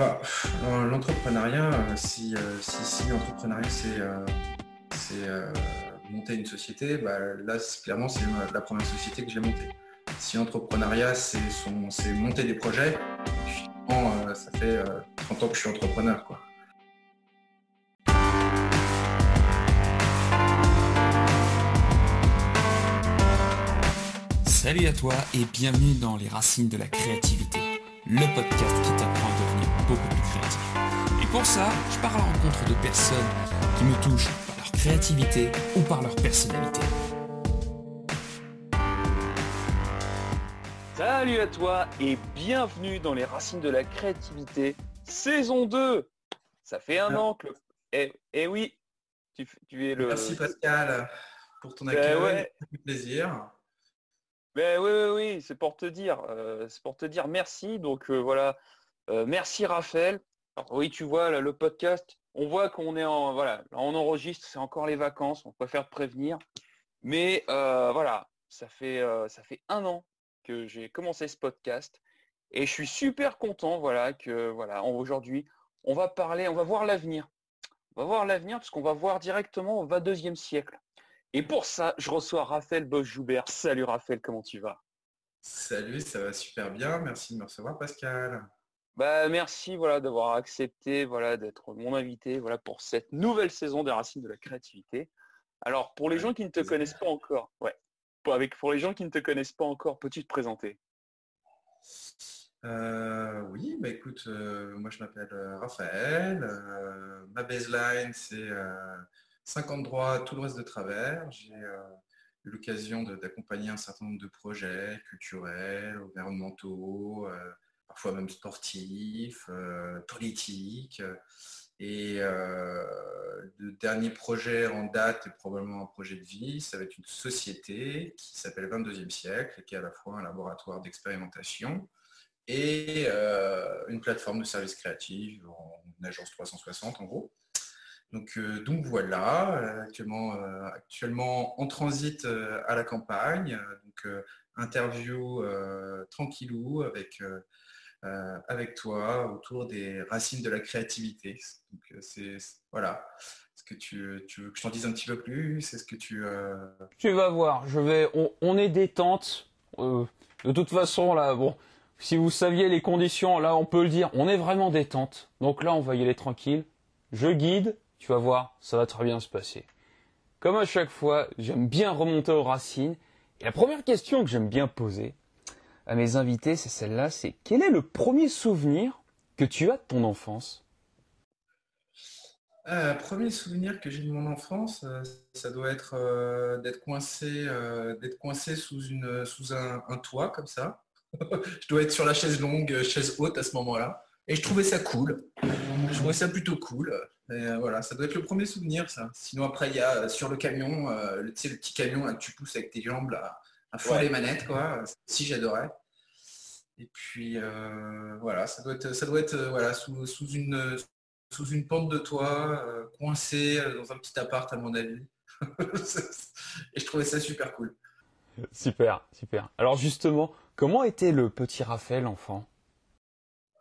Bah, l'entrepreneuriat, si, si, l'entrepreneuriat c'est monter une société, bah, là clairement c'est la première société que j'ai montée. Si l'entrepreneuriat c'est monter des projets, ça fait 30 ans que je suis entrepreneur. Quoi. Salut à toi et bienvenue dans Les Racines de la Créativité, le podcast qui t'apprend devenir beaucoup plus créatif. Et pour ça, je pars à la rencontre de personnes qui me touchent par leur créativité ou par leur personnalité. Salut à toi et bienvenue dans Les Racines de la Créativité, saison 2 Ça fait un an que... Eh, eh oui, tu, es le... Merci Pascal pour ton ben accueil, ça fait plaisir. Ben oui, oui, oui, c'est pour te dire, euh, c'est pour te dire merci. Donc euh, voilà, euh, merci Raphaël. oui, tu vois, le podcast, on voit qu'on est en, voilà, on enregistre, c'est encore les vacances, on préfère te prévenir. Mais voilà, ça fait, ça fait un an que j'ai commencé ce podcast et je suis super content, voilà, que voilà, aujourd'hui, on va parler, on va voir l'avenir. On va voir l'avenir parce qu'on va voir directement au 22e siècle. Et pour ça, je reçois Raphaël Bosch-Joubert. Salut Raphaël, comment tu vas? Salut, ça va super bien. Merci de me recevoir, Pascal. Bah, merci voilà, d'avoir accepté voilà, d'être mon invité voilà, pour cette nouvelle saison des Racines de la créativité. Alors, pour les gens qui ne te connaissent pas encore, ouais, pour, avec, pour les gens qui ne te connaissent pas encore, peux-tu te présenter? Euh, oui, bah écoute, euh, moi je m'appelle euh, Raphaël. ma baseline, c'est 50 droits, tout le reste de travers. J'ai eu l'occasion d'accompagner un certain nombre de projets culturels, environnementaux, parfois même sportifs, euh, politiques. Et le dernier projet en date est probablement un projet de vie. Ça va être une société qui s'appelle 22e siècle, qui est à la fois un laboratoire d'expérimentation et une plateforme de services créatifs, une agence 360 en gros. Donc, euh, donc voilà, euh, actuellement, euh, actuellement en transit à la campagne, donc interview tranquillou avec, avec toi autour des racines de la créativité. C'est voilà. Est-ce que tu, veux que je t'en dise un petit peu plus? Ce que tu Tu vas voir, je vais on, est détente. de toute façon là, bon, si vous saviez les conditions, là on peut le dire, on est vraiment détente. Donc là on va y aller tranquille. Je guide, tu vas voir, ça va très bien se passer. Comme à chaque fois, j'aime bien remonter aux racines. Et la première question que j'aime bien poser à mes invités, c'est celle-là, c'est quel est le premier souvenir que tu as de ton enfance? Euh, Premier souvenir que j'ai de mon enfance, euh, ça doit être euh, d'être coincé, d'être coincé sous, une, sous un, un, toit comme ça. je dois être sur la chaise longue, chaise haute à ce moment-là. Et je trouvais ça cool. Je trouvais ça plutôt cool. Voilà, ça doit être le premier souvenir, ça. Sinon, après, il y a sur le camion, euh, le, le petit camion que tu pousses avec tes jambes là, à fond les manettes, quoi. Si j'adorais. Et puis voilà, ça doit être, ça doit être voilà, sous, une, sous une pente de toit, coincé dans un petit appart à mon avis. Et je trouvais ça super cool. Super, super. Alors justement, comment était le petit Raphaël enfant?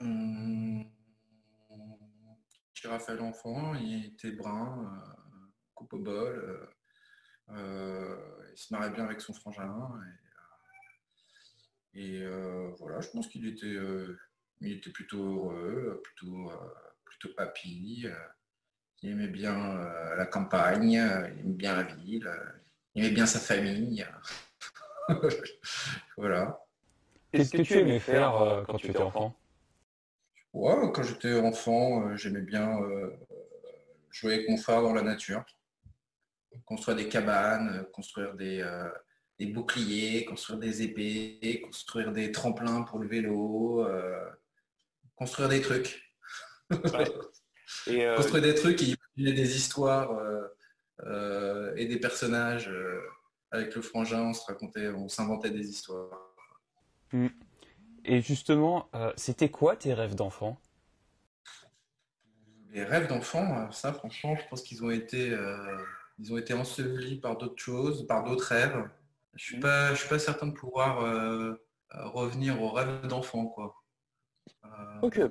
Hum, Raphaël Enfant, il était brun, euh, coupe au bol, euh, euh, il se marrait bien avec son frangin. Et, voilà, je pense qu'il était, il était plutôt heureux, plutôt, plutôt papy. il aimait bien la campagne, il aimait bien la ville, il aimait bien sa famille. voilà. Qu'est-ce que tu aimais faire quand tu étais enfant Ouais, quand j'étais enfant, euh, j'aimais bien euh, jouer avec mon frère dans la nature. Construire des cabanes, euh, construire des, boucliers, construire des épées, construire des tremplins pour le vélo, construire des trucs. construire des trucs et imaginer des histoires et des personnages. avec le frangin, on se racontait, on s'inventait des histoires. Mm. Et justement, euh, c'était quoi tes rêves d'enfant? Les rêves d'enfant, euh, ça franchement, je pense qu'ils ont été, euh, ils ont été ensevelis par d'autres choses, par d'autres rêves. Je suis pas, je suis pas certain de pouvoir revenir aux rêves d'enfant, quoi. ok.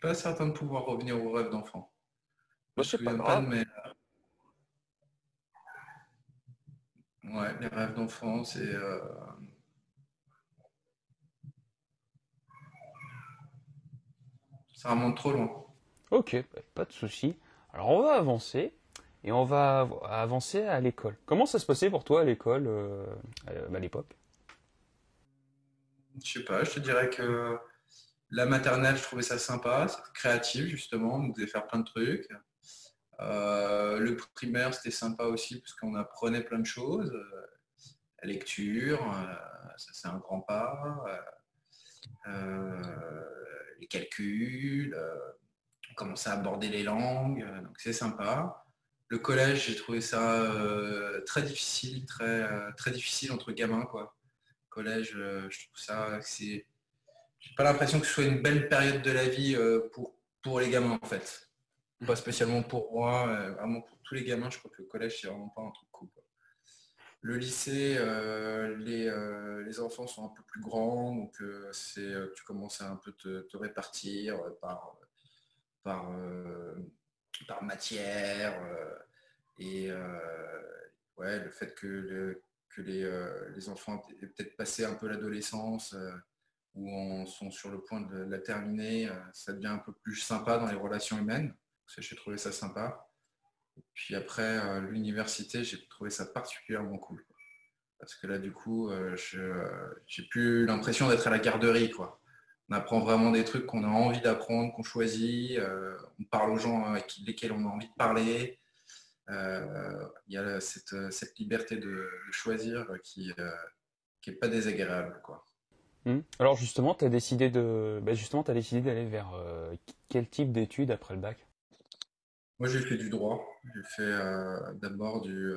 pas certain de pouvoir revenir au rêve d'enfant. Bah, c'est pas grave. Ouais, les rêves d'enfant, c'est... Euh, ça remonte trop loin. Ok, bah, pas de souci. Alors on va avancer et on va avancer à l'école. Comment ça se passait pour toi à l'école euh, à l'époque? Je sais pas, je te dirais que la maternelle, je trouvais ça sympa, c'était créatif justement, on faisait faire plein de trucs. Euh, le primaire, c'était sympa aussi parce qu'on apprenait plein de choses. La lecture, euh, ça c'est un grand pas. les calculs, on commençait à aborder les langues, donc c'est sympa. Le collège, j'ai trouvé ça euh, très difficile, très, euh, très difficile entre gamins. Quoi. Collège, euh, je trouve ça c'est. J'ai pas l'impression que ce soit une belle période de la vie pour, pour les gamins en fait. Pas spécialement pour moi, vraiment pour tous les gamins, je crois que le collège, c'est vraiment pas un truc cool. Le lycée, les, les, enfants sont un peu plus grands, donc c'est tu commences à un peu te, te répartir par, par par matière. Euh, et euh, ouais, le fait que, euh, les, enfants aient peut-être passé un peu l'adolescence ou on, sont sur le point de la terminer, ça devient un peu plus sympa dans les relations humaines. J'ai trouvé ça sympa. puis après, l'université, j'ai trouvé ça particulièrement cool. Parce que là, du coup, j'ai plus l'impression d'être à la garderie. Quoi on apprend vraiment des trucs qu'on a envie d'apprendre, qu'on choisit. Euh, on parle aux gens avec lesquels on a envie de parler. Euh, il y a cette, liberté de, choisir qui n'est pas désagréable. Quoi. Hmm. Alors justement, tu as décidé de, bah, justement, as décidé d'aller vers euh, quel type d'études après le bac? Moi, j'ai fait du droit. J'ai fait d'abord du,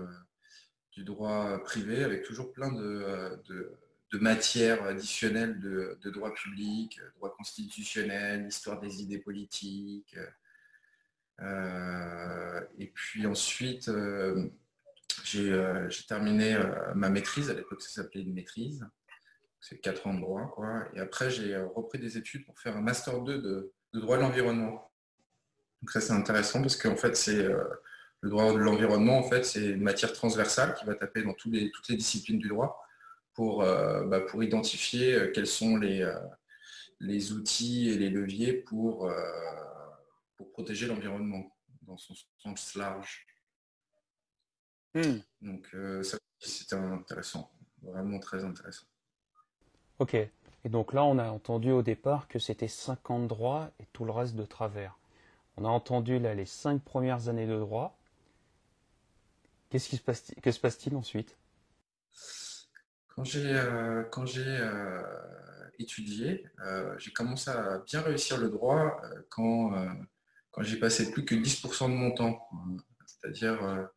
du, droit privé avec toujours plein de de matières additionnelles de, droit public, euh, droit constitutionnel, histoire des idées politiques. Euh, et puis ensuite, euh, j'ai terminé ma maîtrise, à l'époque ça s'appelait une maîtrise, c'est 4 ans de droit. Et après, j'ai repris des études pour faire un Master 2 de, droit de l'environnement. Donc ça c'est intéressant parce qu'en fait c'est le droit de l'environnement, en fait, c'est une matière transversale qui va taper dans toutes les disciplines du droit pour, euh, bah, pour identifier euh, quels sont les, euh, les outils et les leviers pour, pour protéger l'environnement dans son sens large. Hmm. Donc ça, c'était intéressant, vraiment très intéressant. Ok, et donc là on a entendu au départ que c'était 50 droits et tout le reste de travers. On a entendu là les 5 premières années de droit. Qu'est-ce qui se passe-t-il se passe ensuite? Quand j'ai euh, euh, étudié, euh, j'ai commencé à bien réussir le droit quand, quand j'ai passé plus que 10% de mon temps. C'est-à-dire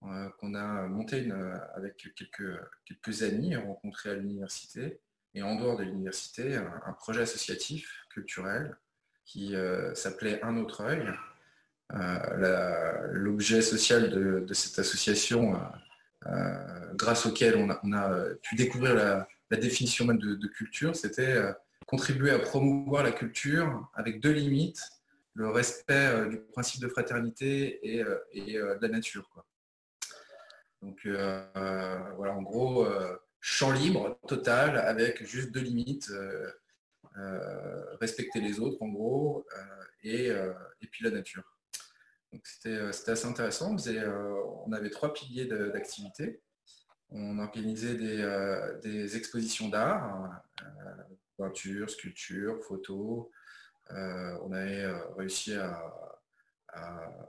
qu'on a monté avec quelques, quelques amis rencontrés à l'université et en dehors de l'université un, projet associatif culturel qui s'appelait Un autre œil. L'objet social de, cette association grâce auquel on a, pu découvrir la, définition même de, culture, c'était euh, contribuer à promouvoir la culture avec deux limites, le respect euh, du principe de fraternité et, de la nature. Donc voilà, en gros, champ libre total avec juste deux limites, respecter les autres en gros, et puis la nature. Euh, c'était assez intéressant. Euh, on, avait trois piliers d'activité. On organisait des, euh, expositions d'art, peinture, sculpture, photo. on avait réussi à,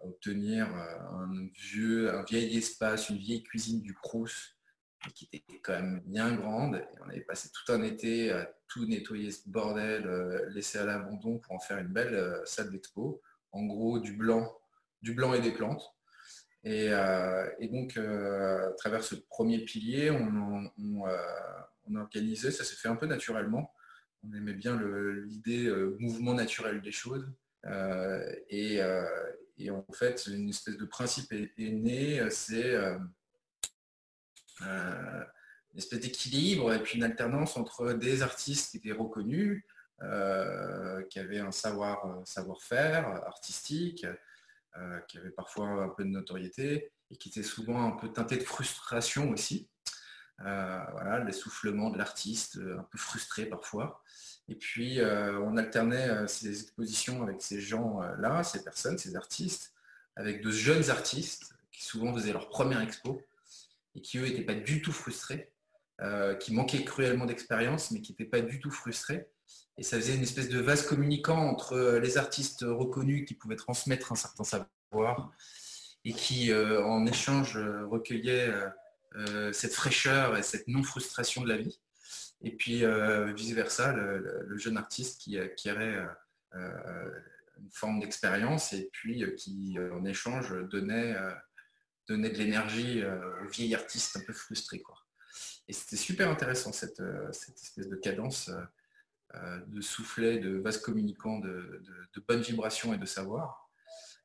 obtenir un, vieux, un vieil espace, une vieille cuisine du Crous, qui était quand même bien grande. On avait passé tout un été à tout nettoyer ce bordel, laisser à l'abandon pour en faire une belle salle d'expo. En gros, du blanc du blanc et des plantes. Et, euh, donc, euh, à travers ce premier pilier, on, on, euh, organisait, ça s'est fait un peu naturellement. On aimait bien l'idée mouvement naturel des choses. Et, en fait, une espèce de principe est, né, c'est une espèce d'équilibre et puis une alternance entre des artistes qui étaient reconnus, qui avait un savoir, savoir-faire artistique, qui avait parfois un peu de notoriété et qui était souvent un peu teinté de frustration aussi. voilà, l'essoufflement de l'artiste, un peu frustré parfois. Et puis, on alternait ces expositions avec ces gens-là, ces personnes, ces artistes, avec de jeunes artistes qui souvent faisaient leur première expo et qui, eux, n'étaient pas du tout frustrés, qui manquaient cruellement d'expérience, mais qui n'étaient pas du tout frustrés. Et ça faisait une espèce de vase communicant entre les artistes reconnus qui pouvaient transmettre un certain savoir et qui, en échange, recueillaient cette fraîcheur et cette non-frustration de la vie et puis euh, vice-versa, le, jeune artiste qui acquérait euh, euh, une forme d'expérience et puis qui, en échange, donnait, donnait de l'énergie au vieil artiste un peu frustré. Quoi. Et c'était super intéressant, cette, espèce de cadence de soufflet, de vase communicant, de, de, bonnes vibrations et de savoir.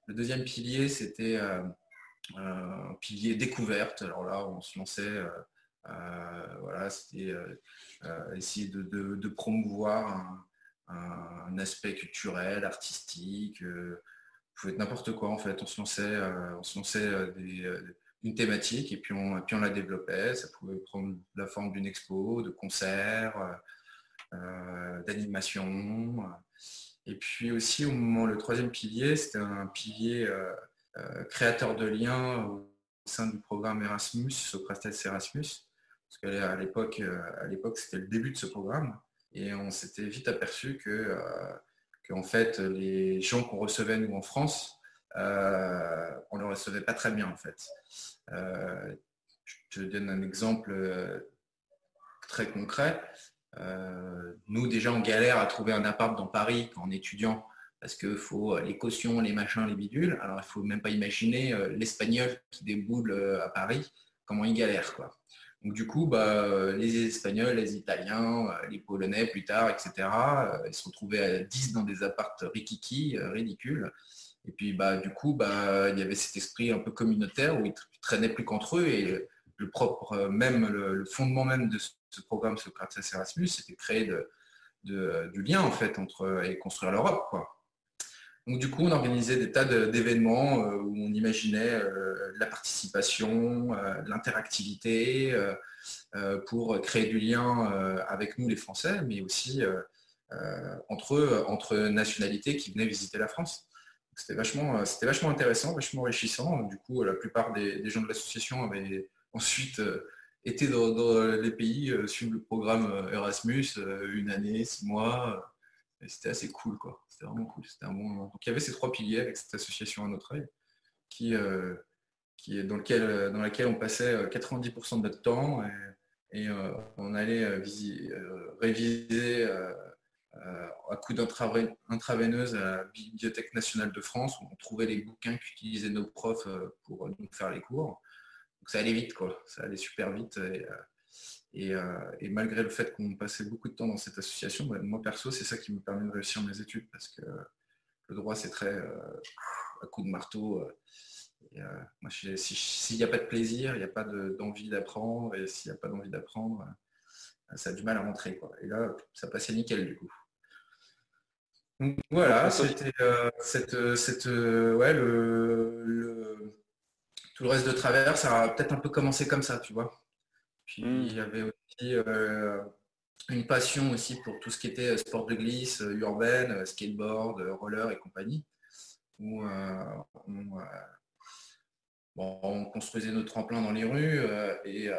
Le deuxième pilier, c'était un pilier découverte. Alors là, on se lançait euh, voilà, c'était euh, euh, essayer de, promouvoir un, aspect culturel, artistique, pouvait être n'importe quoi en fait. On se lançait, on se lançait une thématique et puis on, puis on la développait. Ça pouvait prendre la forme d'une expo, de concerts, d'animation. Et puis aussi au moment, le troisième pilier, c'était un pilier créateur de liens au sein du programme Erasmus, Socrates Erasmus. Parce qu'à l'époque, euh, à l'époque, c'était le début de ce programme. Et on s'était vite aperçu que, euh, en fait, les gens qu'on recevait, nous, en France, euh, on ne les recevait pas très bien, en fait. je te donne un exemple très concret. Nous, déjà, on galère à trouver un appart dans Paris est étudiant parce qu'il faut les cautions, les machins, les bidules. Alors, il ne faut même pas imaginer l'Espagnol qui déboule à Paris, comment il galère. Quoi. Donc du coup, bah, les Espagnols, les Italiens, euh, les Polonais plus tard, etc., euh, ils se retrouvaient à 10 dans des appartes rikiki, euh, ridicules. Et puis bah, du coup, bah, il y avait cet esprit un peu communautaire où ils traînaient plus qu'entre eux et le propre même, le, fondement même de ce programme Socrates Erasmus, c'était créer du lien en fait entre et construire l'Europe. Quoi. Donc du coup, on organisait des tas d'événements euh, où on imaginait euh, la participation, euh, l'interactivité pour créer du lien avec nous les Français, mais aussi entre, entre nationalités qui venaient visiter la France. C'était vachement, vachement intéressant, vachement enrichissant. Du coup, la plupart des, gens de l'association avaient ensuite été dans, les pays suivre le programme Erasmus, une année, six mois. c'était assez cool, quoi. C'était vraiment cool. C'était un bon moment. Donc il y avait ces trois piliers avec cette association à notre œil, qui, euh, dans, euh, dans laquelle on passait 90% euh, de notre temps et, on allait réviser à coup d'intraveineuse à la Bibliothèque nationale de France où on trouvait les bouquins qu'utilisaient nos profs pour faire les cours. Donc ça allait vite, quoi. Ça allait super vite. Euh, et, malgré le fait qu'on passait beaucoup de temps dans cette association, bah, moi perso, c'est ça qui me permet de réussir mes études parce que le droit, c'est très euh, à coup de marteau. Euh, s'il n'y a pas de plaisir, il n'y a pas d'envie d'apprendre, et s'il n'y a pas d'envie d'apprendre, ça a du mal à rentrer. Et là, ça passait nickel du coup. Donc voilà, c'était cette, cette ouais, le, tout le reste de travers, ça a peut-être un peu commencé comme ça, tu vois. Puis hmm. il y avait aussi euh, une passion aussi pour tout ce qui était euh, sport de glisse, euh, urbaine, skateboard, roller et compagnie. Où on, construisait nos tremplins dans les rues et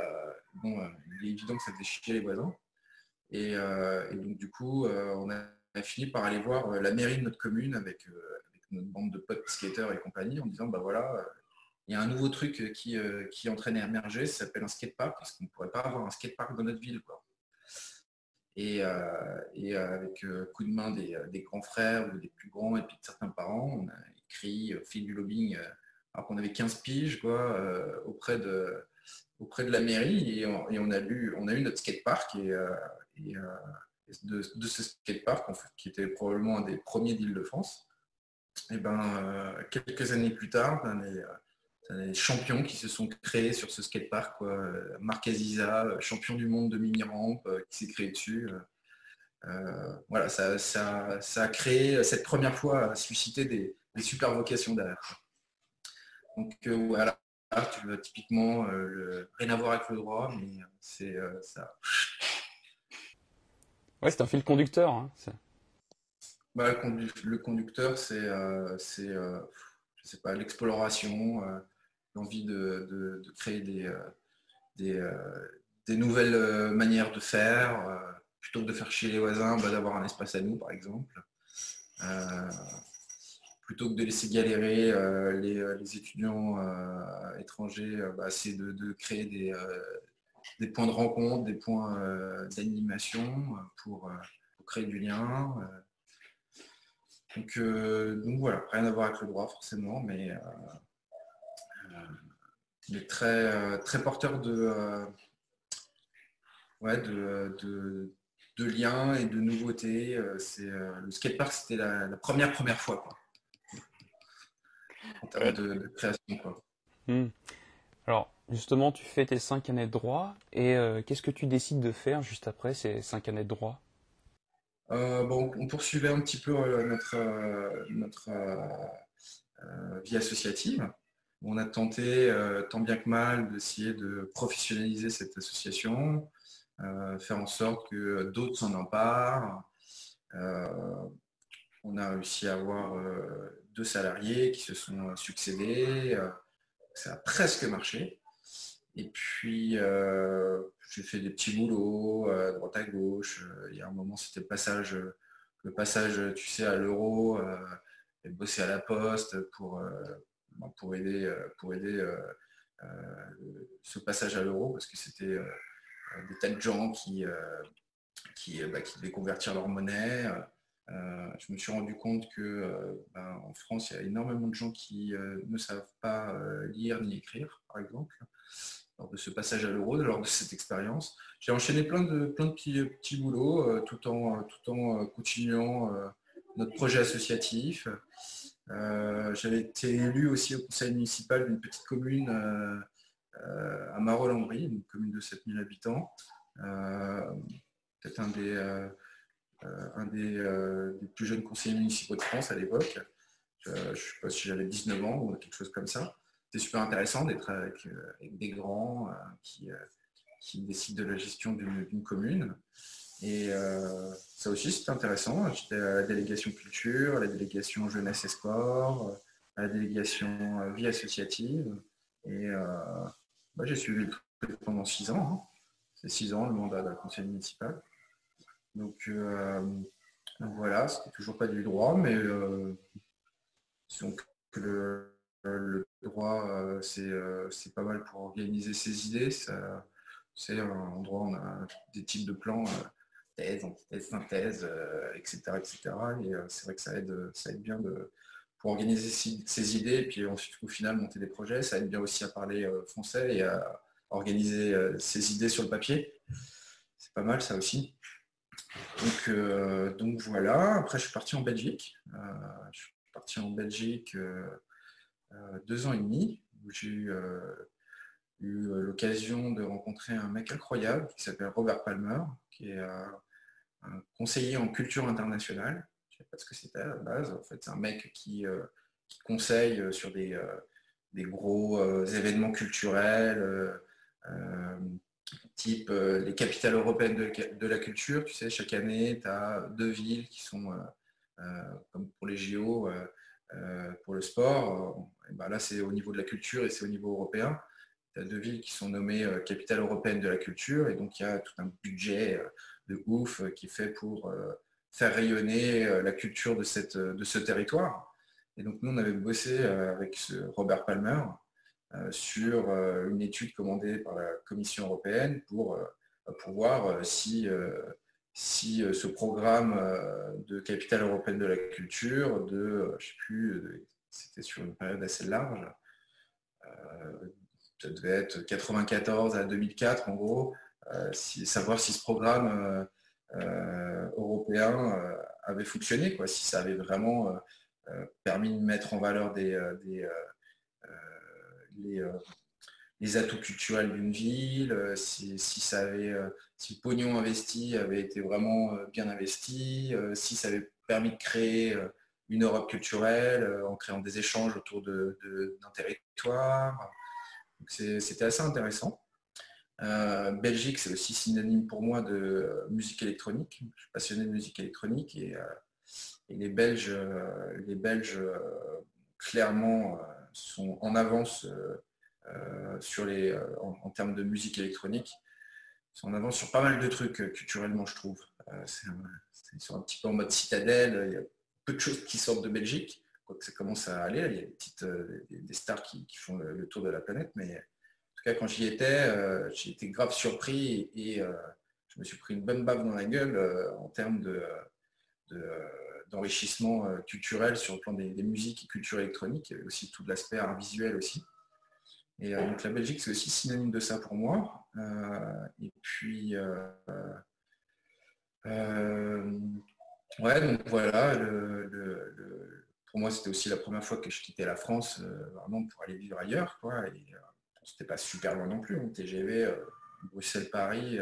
bon, il est évident que ça faisait chier les voisins. Et, donc du coup, on a, fini par aller voir la mairie de notre commune avec, avec notre bande de potes skateurs et compagnie en disant bah voilà, il y a un nouveau truc euh, qui, euh, qui est en train d'émerger, ça s'appelle un skatepark, parce qu'on ne pourrait pas avoir un skatepark dans notre ville. Quoi. Et, euh, avec coup de main des, grands frères ou des plus grands et puis de certains parents, on a écrit, fait du lobbying, alors qu'on avait 15 piges quoi, auprès, de, auprès de la mairie et on, a, lu, on a eu notre skatepark et, et de, ce skatepark, en fait, qui était probablement un des premiers d'Île-de-France, et ben, quelques années plus tard, ben, des champions qui se sont créés sur ce skatepark. Marc Aziza, champion du monde de mini-rampe, euh, qui s'est créé dessus. Euh. voilà, ça, a créé cette première fois, a suscité des, super vocations derrière. Donc voilà, tu veux typiquement rien à voir avec le droit, mais c'est ça. Ouais, c'est un fil conducteur. Hein, bah, le conducteur, c'est, c'est je sais pas, l'exploration, de, créer des, des, nouvelles manières de faire plutôt que de faire chier les voisins, bah, d'avoir un espace à nous, par exemple. Euh, plutôt que de laisser galérer euh, euh, les, étudiants étrangers, bah, c'est de, créer des, points de rencontre, des points d'animation pour, créer du lien. Donc, donc, voilà, rien à voir avec le droit forcément, mais, très, très porteur de, ouais, de, de liens et de nouveautés. Euh, c'est euh, le skatepark, c'était la, première première fois quoi. En termes de, création hmm. Alors justement, tu fais tes cinq années de droit et euh, qu'est-ce que tu décides de faire juste après ces cinq années de droit? Bon, on poursuivait un petit peu notre, notre vie associative. On a tenté, tant bien que mal, d'essayer de professionnaliser cette association, euh, faire en sorte que d'autres s'en emparent. Euh, on a réussi à avoir euh, deux salariés qui se sont succédés. ça a presque marché. Et puis, j'ai fait des petits boulots à droite à gauche. Il y a un moment, c'était le passage, le passage, tu sais, à l'euro, et bosser à la poste pour, pour aider, pour aider ce passage à l'euro, parce que c'était euh, des tas de gens qui, euh, euh, bah, qui, devaient convertir leur monnaie. je me suis rendu compte que bah, en France, il y a énormément de gens qui ne savent pas lire ni écrire, par exemple lors de ce passage à l'euro, lors de cette expérience. J'ai enchaîné plein de, plein de petits, petits boulots tout, en, tout en continuant notre projet associatif. J'avais été élu aussi au conseil municipal d'une petite commune euh, à Marolles-en-Brie, une commune de 7000 habitants. Euh, peut-être un des, euh, plus jeunes conseillers municipaux de France à l'époque. je ne sais pas si j'avais 19 ans ou quelque chose comme ça. C'était super intéressant d'être avec, des grands qui, décident de la gestion d'une commune. Et ça aussi, c'était intéressant. J'étais à la délégation culture, à la délégation jeunesse et sport, à la délégation vie associative. Et j'ai suivi le truc pendant six ans. Hein. C'est six ans le mandat d'un conseil municipal. Donc, euh, voilà, c'était toujours pas du droit, mais euh, le, droit, euh, c'est pas mal pour organiser ses idées. C'est en droit, on a des types de plans, thèse, antithèse, synthèse, etc., etc. Et c'est vrai que ça aide, ça aide bien de, pour organiser ses idées et puis ensuite au final monter des projets. Ça aide bien aussi à parler euh, français et à organiser euh, ses idées sur le papier. C'est pas mal ça aussi. Donc, euh, donc voilà, après je suis parti en Belgique. je suis parti en Belgique deux ans et demi, où j'ai eu, eu l'occasion de rencontrer un mec incroyable qui s'appelle Robert Palmer, qui est un conseiller en culture internationale parce que c'était à la base. En fait, c'est un mec qui, euh, conseille euh, sur des, euh, gros événements culturels, type les capitales européennes de, la culture. Tu sais, chaque année, tu as deux villes qui sont, comme pour les JO, pour le sport. Ben là, c'est au niveau de la culture et c'est au niveau européen. Tu as deux villes qui sont nommées capitales européennes de la culture et donc il y a tout un budget de ouf qui est fait pour faire rayonner euh, la culture de, cette, euh, de ce territoire. Et donc nous, on avait bossé euh, avec ce Robert Palmer sur une étude commandée par la Commission européenne pour, pour voir si, si ce programme de capitale européenne de la culture, de, je sais plus, c'était sur une période assez large, ça devait être 94 à 2004 en gros, savoir si ce programme euh, européen euh, avait fonctionné, quoi, si ça avait vraiment euh, permis de mettre en valeur des, les, atouts culturels d'une ville, si, ça avait, si le pognon investi avait été vraiment bien investi, si ça avait permis de créer une Europe culturelle en créant des échanges autour d'un territoire. C'était assez intéressant. Belgique, c'est aussi synonyme pour moi de musique électronique. Je suis passionné de musique électronique et, les Belges, les Belges clairement sont en avance euh, sur les, euh, en, termes de musique électronique. Ils sont en avance sur pas mal de trucs euh, culturellement, je trouve. ils sont un petit peu en mode citadelle. Il y a peu de choses qui sortent de Belgique, quoique ça commence à aller. Il y a des, petites, stars qui, font le, tour de la planète. Mais quand j'y étais, j'ai été grave surpris et, je me suis pris une bonne bave dans la gueule en termes de, d'enrichissement culturel sur le plan des, musiques et culture électronique, et aussi tout l'aspect art visuel aussi. Et euh, donc la Belgique, c'est aussi synonyme de ça pour moi. Euh, et puis, euh, ouais, donc voilà, pour moi, c'était aussi la première fois que je quittais la France, vraiment pour aller vivre ailleurs. Quoi, et c'était pas super loin non plus. TGV, Bruxelles-Paris,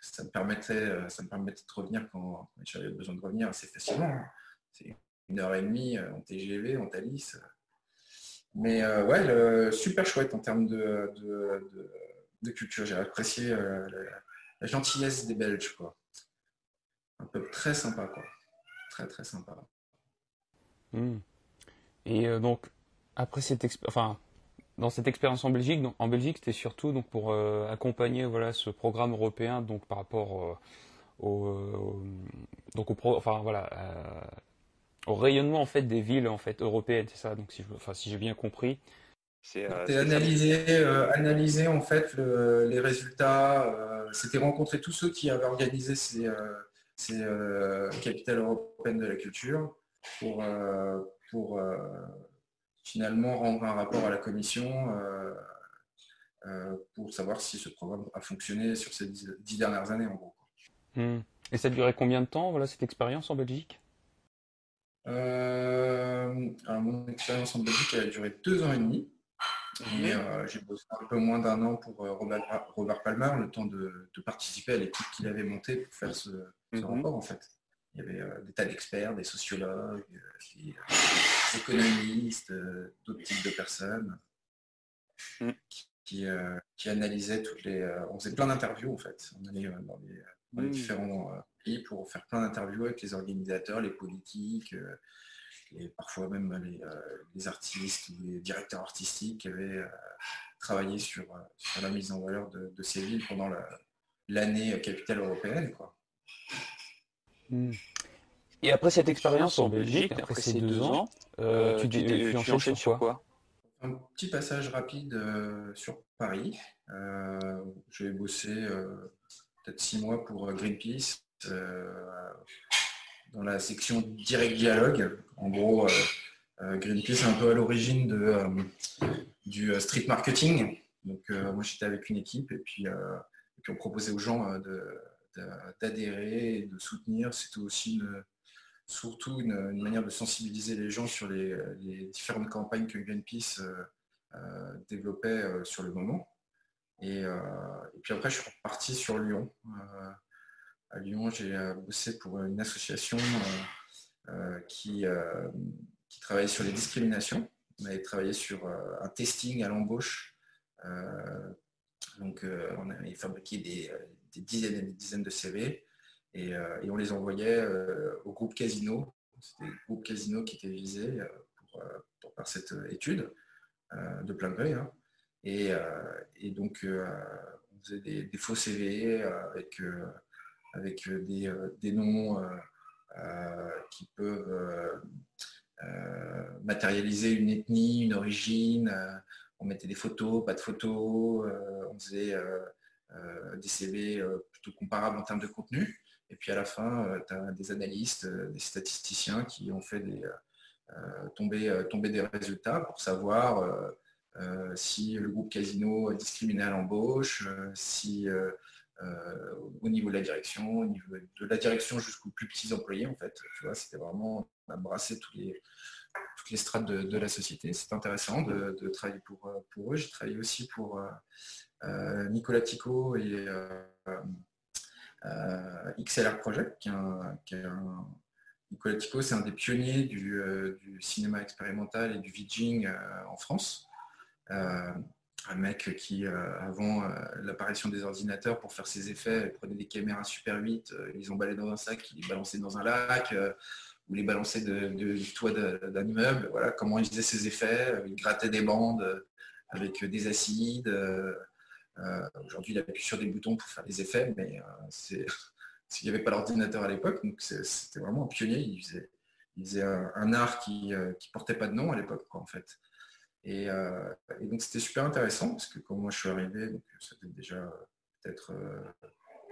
ça me permettait, ça me permettait de revenir quand, j'avais besoin de revenir assez facilement. Hein. C'est une heure et demie en TGV, en Thalys. Mais euh, ouais, super chouette en termes de, culture. J'ai apprécié euh, la, gentillesse des Belges. Un peu très sympa, quoi. Très très sympa. Hmm. Et euh, donc, après cette expérience, dans cette expérience en Belgique, donc, en Belgique, c'était surtout donc pour accompagner voilà ce programme européen donc par rapport au, donc au enfin voilà au rayonnement en fait des villes en fait européennes, c'est ça. Donc si enfin, si j'ai bien compris. C'est euh, analyser, euh, analyser en fait les résultats. Euh, c'était rencontrer tous ceux qui avaient organisé ces, ces capitales européennes de la culture pour, pour finalement rendre un rapport à la commission pour savoir si ce programme a fonctionné sur ces dix, dernières années en gros. Hmm. Et ça durait combien de temps voilà cette expérience en Belgique? Euh, alors mon expérience en Belgique a duré deux ans et demi. Et euh, j'ai bossé un peu moins d'un an pour euh, Robert, Palmer, le temps de, participer à l'équipe qu'il avait montée pour faire ce, mhm. rapport en fait. Il y avait des tas d'experts, des sociologues, des, économistes, d'autres types de personnes mm. qui, analysaient toutes les. on faisait plein d'interviews en fait. On allait dans les, mm. différents pour faire plein d'interviews avec les organisateurs, les politiques, euh, et parfois même euh, les, artistes ou les directeurs artistiques qui avaient euh, travaillé sur, la mise en valeur de, ces villes pendant l'année capitale européenne. Hmm. Et après cette expérience en Belgique, après, ces deux, ans, tu, tu, enchaînes sur quoi? Un petit passage rapide sur Paris. J'ai bossé peut-être six mois pour Greenpeace euh, dans la section direct dialogue. En gros, euh, euh, Greenpeace est un peu à l'origine de, du street marketing. Donc moi j'étais avec une équipe et puis, on proposait aux gens d'adhérer et de soutenir. C'était aussi surtout une, manière de sensibiliser les gens sur les, différentes campagnes que Greenpeace développait sur le moment. Et, puis après, je suis reparti sur Lyon à Lyon, j'ai euh, bossé pour une association euh, euh, qui, qui travaille sur les discriminations. On avait travaillé sur un testing à l'embauche. donc, on avait fabriqué des, dizaines et des dizaines de CV et, on les envoyait au groupe Casino. C'était le groupe Casino qui était visé pour, par cette étude de plein gré. Hein. Et, donc, on faisait des, faux CV avec avec euh, des, euh, des noms euh, qui peuvent matérialiser une ethnie, une origine. on mettait des photos, pas de photos. on faisait des CV plutôt comparables en termes de contenu. Et puis à la fin, tu as des analystes, des statisticiens qui ont fait des, tomber, tomber, des résultats pour savoir si le groupe Casino discriminait à l'embauche, si au niveau de la direction, de la direction jusqu'aux plus petits employés en fait. Tu vois, c'était vraiment on brassé tous les, toutes les strates de, la société. C'est intéressant de, travailler pour, eux. J'ai travaillé aussi pour Nicolas Tico et XLR Project, qui est un, Nicolas Tico, c'est un des pionniers du, cinéma expérimental et du vidging en France un mec qui, euh, avant euh, l'apparition des ordinateurs, pour faire ses effets, prenait des caméras Super 8, euh, ils emballait dans un sac, il les balançait dans un lac, ou les balançait du toit d'un immeuble. Voilà comment il faisait ses effets. Il grattait des bandes avec des acides. Aujourd'hui, il appuie sur des boutons pour faire des effets, mais c'est s'il n'y avait pas l'ordinateur à l'époque, donc c'était vraiment un pionnier. Il faisait, un, art qui ne portait pas de nom à l'époque, en fait. Euh, et, donc c'était super intéressant parce que quand moi je suis arrivé, donc ça fait déjà peut-être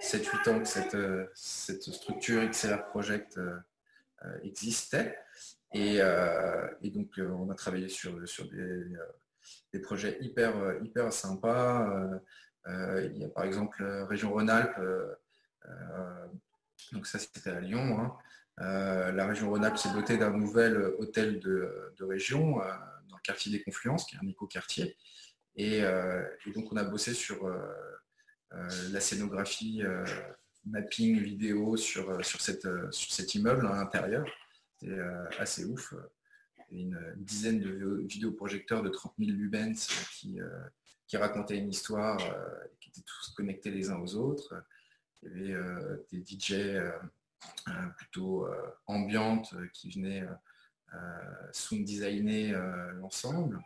7-8 euh, ans que cette, euh, structure XLR Project existait. Et, donc on a travaillé sur des, projets hyper, hyper sympas. il y a par exemple Région Rhône-Alpes, donc ça c'était à Lyon. Hein. la région Rhône-Alpes s'est dotée d'un nouvel hôtel de, région quartier des Confluences, qui est un éco-quartier. Et, euh, donc on a bossé sur euh, euh, la scénographie, mapping vidéo sur, sur, cette, sur cet immeuble à l'intérieur. C'était assez ouf. Une, dizaine de vidéoprojecteurs de 30 000 Lubens qui, qui racontaient une histoire, qui étaient tous connectés les uns aux autres. Il y avait des DJ plutôt ambiantes qui venaient euh, sound designer euh, l'ensemble.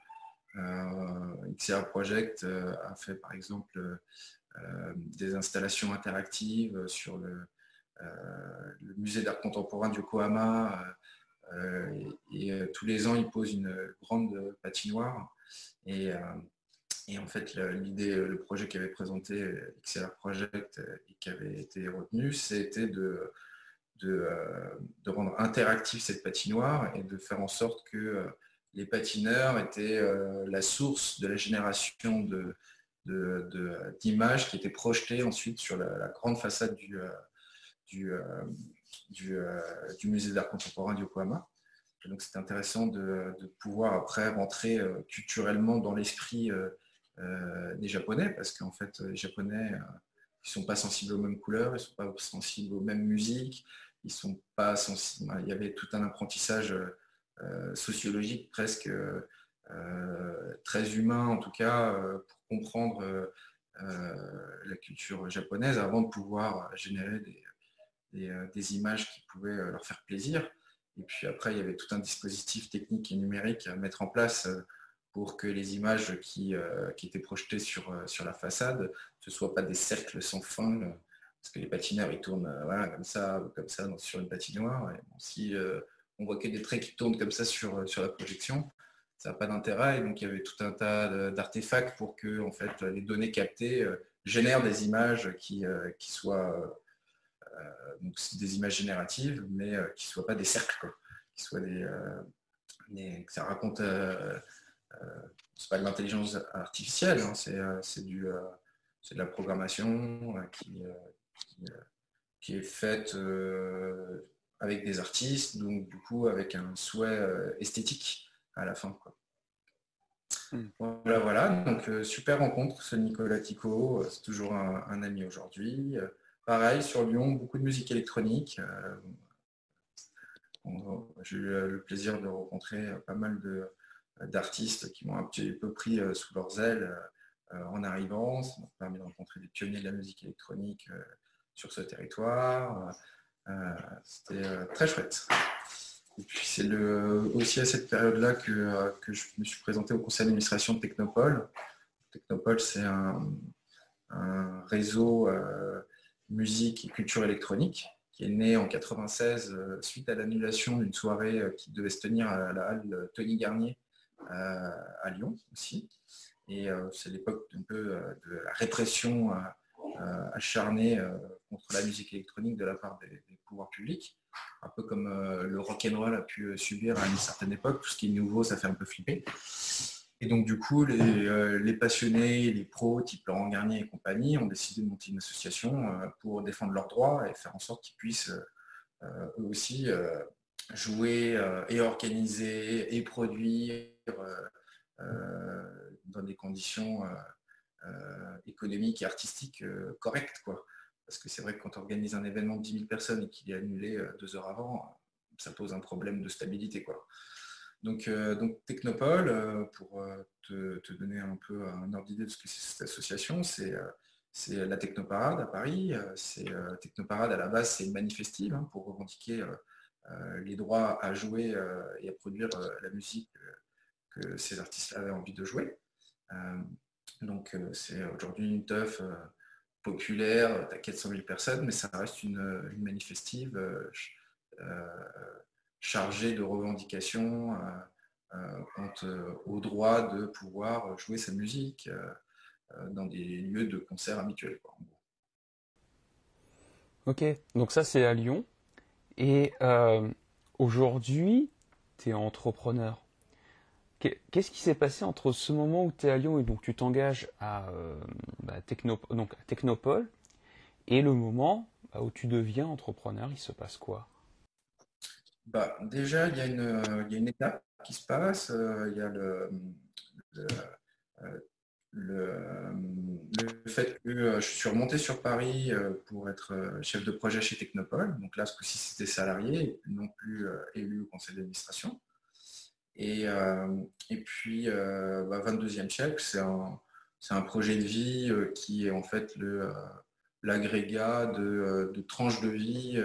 Euh, XR Project a fait par exemple des installations interactives sur le, musée d'art contemporain du Yokohama. Et, tous les ans, il pose une grande patinoire. Et, et en fait, l'idée, le projet qu'avait présenté XR Project et qui avait été retenu, c'était de euh, de, rendre interactive cette patinoire et de faire en sorte que euh, les patineurs étaient euh, la source de la génération de, d'images qui étaient projetées ensuite sur la, grande façade du, du, musée d'art contemporain du Yokohama. donc c'est intéressant de, pouvoir après rentrer culturellement dans l'esprit des Japonais, parce qu'en fait les Japonais ils ne sont pas sensibles aux mêmes couleurs, ils ne sont pas sensibles aux mêmes musiques, ils sont pas sensibles. Il y avait tout un apprentissage euh, sociologique presque euh, très humain en tout cas pour comprendre la culture japonaise avant de pouvoir générer des, images qui pouvaient leur faire plaisir. Et puis après, il y avait tout un dispositif technique et numérique à mettre en place pour que les images qui, étaient projetées sur, sur la façade, ne soient pas des cercles sans fin parce que les patineurs, ils tournent euh, comme ça, comme ça sur une patinoire. Si euh, on voit que des traits qui tournent comme ça sur, euh, sur la projection, ça n'a pas d'intérêt. Et donc, il y avait tout un tas d'artefacts pour que en fait, les données captées génèrent des images qui, qui soient des images génératives, mais qui ne soient pas des cercles, qui soient des, ça raconte c'est pas de l'intelligence artificielle, hein, c'est du c'est de la programmation qui, qui est faite euh, avec des artistes, donc du coup avec un souhait euh, esthétique à la fin. Hmm. Voilà, voilà, donc euh, super rencontre, ce Nicolas Tico, c'est toujours un, ami aujourd'hui. Pareil, sur Lyon, beaucoup de musique électronique. J'ai eu le plaisir de rencontrer pas mal d'artistes qui m'ont un petit peu pris sous leurs ailes en arrivant. Ça m'a permis de rencontrer des pionniers de la musique électronique sur ce territoire. Euh, c'était euh, très chouette. Et puis c'est aussi à cette période-là euh, que, je me suis présenté au conseil d'administration de Technopole. Technopole, c'est un, réseau musique et culture électronique qui est né en 96 suite à l'annulation d'une soirée qui devait se tenir à la halle Tony Garnier à Lyon aussi. Et c'est l'époque un peu de la répression euh, acharné euh, contre la musique électronique de la part des, pouvoirs publics, un peu comme euh, le rock and roll a pu subir à une certaine époque. Tout ce qui est nouveau, ça fait un peu flipper. Et donc, du coup, les, passionnés, les pros, type Laurent Garnier et compagnie, ont décidé de monter une association pour défendre leurs droits et faire en sorte qu'ils puissent eux aussi jouer et organiser et produire dans des conditions économiques et artistiques correctes. Quoi. Parce que c'est vrai que quand on organise un événement de 10 000 personnes et qu'il est annulé deux heures avant, ça pose un problème de stabilité. Quoi. Donc, donc Technopole, pour te, donner un peu un ordre d'idée de ce que c'est cette association, c'est la Technoparade à Paris. C'est Technoparade à la base, c'est une manifestive hein, pour revendiquer les droits à jouer et à produire la musique que ces artistes avaient envie de jouer. donc c'est aujourd'hui une teuf populaire, tu 400 000 personnes, mais ça reste une, manifestive chargée de revendications quant au droit de pouvoir jouer sa musique dans des lieux de concert habituels. Ok, donc ça c'est à Lyon. Et aujourd'hui, tu es entrepreneur. Qu'est-ce qui s'est passé entre ce moment où tu es à Lyon et donc tu t'engages à, bah, Technopole et le moment bah, où tu deviens entrepreneur, il se passe quoi? Bah, Déjà, il y, a une, étape qui se passe. il y a le, le, fait que je suis remonté sur Paris pour être chef de projet chez Technopole. Donc là, ce coup-ci, c'était salarié, non plus élu au conseil d'administration. Et, euh, et puis, euh, bah, 22e siècle, c'est un, un, projet de vie euh, qui est en fait l'agrégat de, de, tranches de vie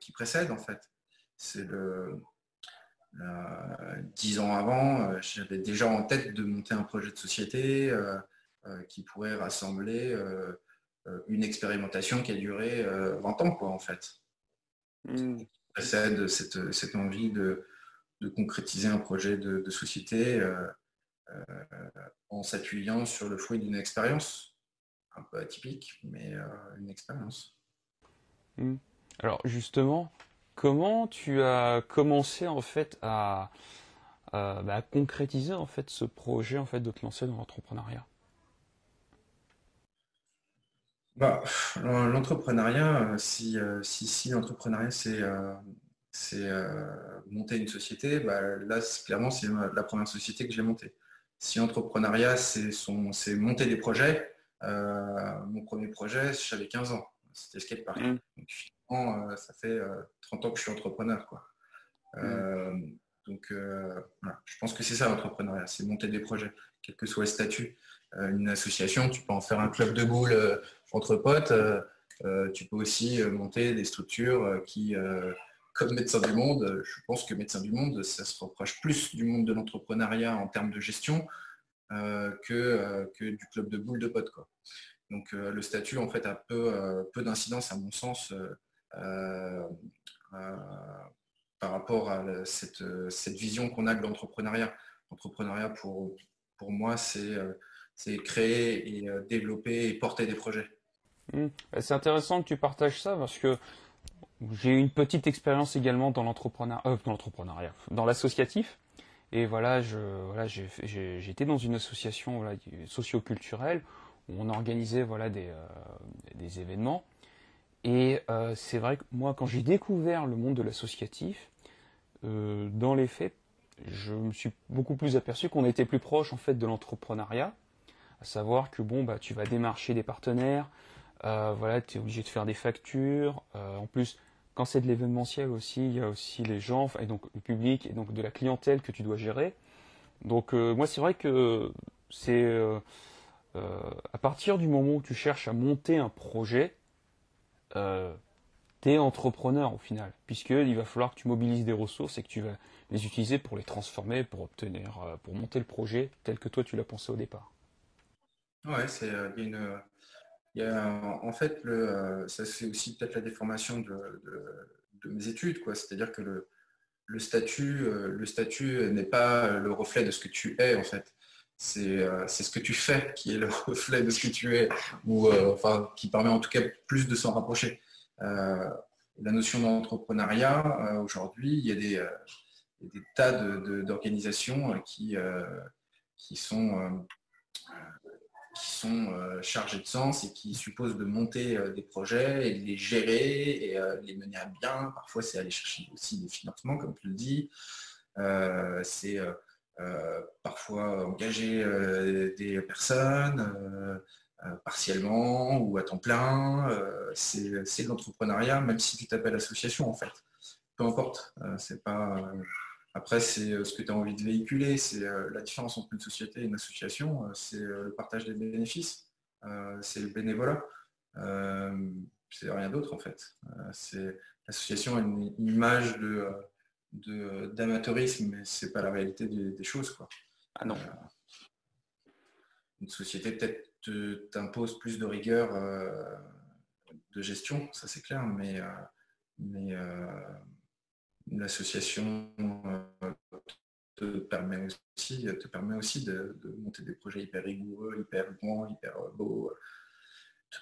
qui précèdent en fait. C'est le, dix ans avant, j'avais déjà en tête de monter un projet de société qui pourrait rassembler une expérimentation qui a duré 20 ans, quoi, en fait. Mmh. Précède cette, cette, envie de, de concrétiser un projet de, société euh, euh, en s'appuyant sur le fruit d'une expérience, un peu atypique, mais euh, une expérience. Hmm. Alors justement, comment tu as commencé en fait à, bah, concrétiser en fait ce projet en fait de te lancer dans l'entrepreneuriat? Bah, L'entrepreneuriat, si, si, si l'entrepreneuriat c'est euh, monter une société, bah, là, clairement, c'est la première société que j'ai montée. Si entrepreneuriat, c'est monter des projets, euh, mon premier projet, j'avais 15 ans. C'était Skatepark. Mmh. Donc, finalement, euh, ça fait 30 ans que je suis entrepreneur. Quoi. Mmh. donc, je pense que c'est ça l'entrepreneuriat, c'est monter des projets, quel que soit le statut. une association, tu peux en faire un club de boules entre potes. tu peux aussi monter des structures qui comme médecin du monde, je pense que médecin du monde, ça se rapproche plus du monde de l'entrepreneuriat en termes de gestion euh, euh, que, du club de boules de potes. Quoi. Donc euh, le statut en fait a peu, peu d'incidence à mon sens par rapport à cette, vision qu'on a de l'entrepreneuriat. L'entrepreneuriat pour, moi c'est créer et développer et porter des projets. Mmh. C'est intéressant que tu partages ça parce que j'ai une petite expérience également dans l'entrepreneuriat, euh, dans l'associatif. Et voilà, été dans une association socio-culturelle où on organisait voilà, des, euh, des événements. Et euh, c'est vrai que moi, quand j'ai découvert le monde de l'associatif, dans les faits, je me suis beaucoup plus aperçu qu'on était plus proche en fait de l'entrepreneuriat, à savoir que bon, bah, tu vas démarcher des partenaires, voilà, tu es obligé de faire des factures. en plus, quand c'est de l'événementiel aussi, il y a aussi les gens, et donc le public, et donc de la clientèle que tu dois gérer. Donc euh, moi, c'est vrai que c'est euh, euh, à partir du moment où tu cherches à monter un projet, tu es entrepreneur au final, puisqu'il va falloir que tu mobilises des ressources et que tu vas les utiliser pour les transformer, pour obtenir, pour monter le projet tel que toi tu l'as pensé au départ. Ouais, c'est une en fait, le, euh, ça c'est aussi peut-être la déformation de, mes études. C'est-à-dire que le, statut, euh, le statut n'est pas le reflet de ce que tu es, en fait. C'est euh, ce que tu fais qui est le reflet de ce que tu es, ou enfin, qui permet en tout cas plus de s'en rapprocher. la notion d'entrepreneuriat, aujourd'hui, il y a des, tas d'organisations qui, qui sont, qui sont chargés de sens et qui supposent de monter des projets et de les gérer et les mener à bien. Parfois, c'est aller chercher aussi des financements, comme tu le dis. c'est parfois engager des personnes partiellement ou à temps plein. c'est de l'entrepreneuriat, même si tu t'appelles association en fait peu importe. Euh, c'est pas. Euh, après, c'est euh, ce que tu as envie de véhiculer. C'est la différence entre une société et une association, c'est le partage des bénéfices, c'est le bénévolat. c'est rien d'autre en fait. c'est l'association a une, image de d'amateurisme, mais c'est pas la réalité des, choses. Quoi. Ah non. une société peut-être t'impose plus de rigueur de gestion, ça c'est clair, mais, mais l'association euh, te permet aussi, te permet aussi de, monter des projets hyper rigoureux, hyper grands, hyper beaux,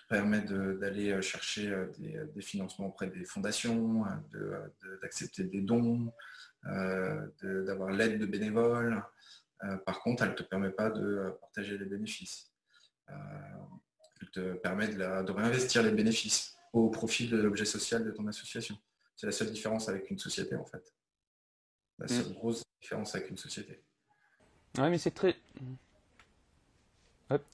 permet d'aller chercher des, financements auprès des fondations, d'accepter des dons, euh, d'avoir l'aide de bénévoles. Euh, par contre, elle ne te permet pas de partager les bénéfices. Elle te permet de, de réinvestir les bénéfices au profit de l'objet social de ton association. C'est la seule différence avec une société, en fait. La seule mm. grosse différence avec une société. Oui, mais c'est très.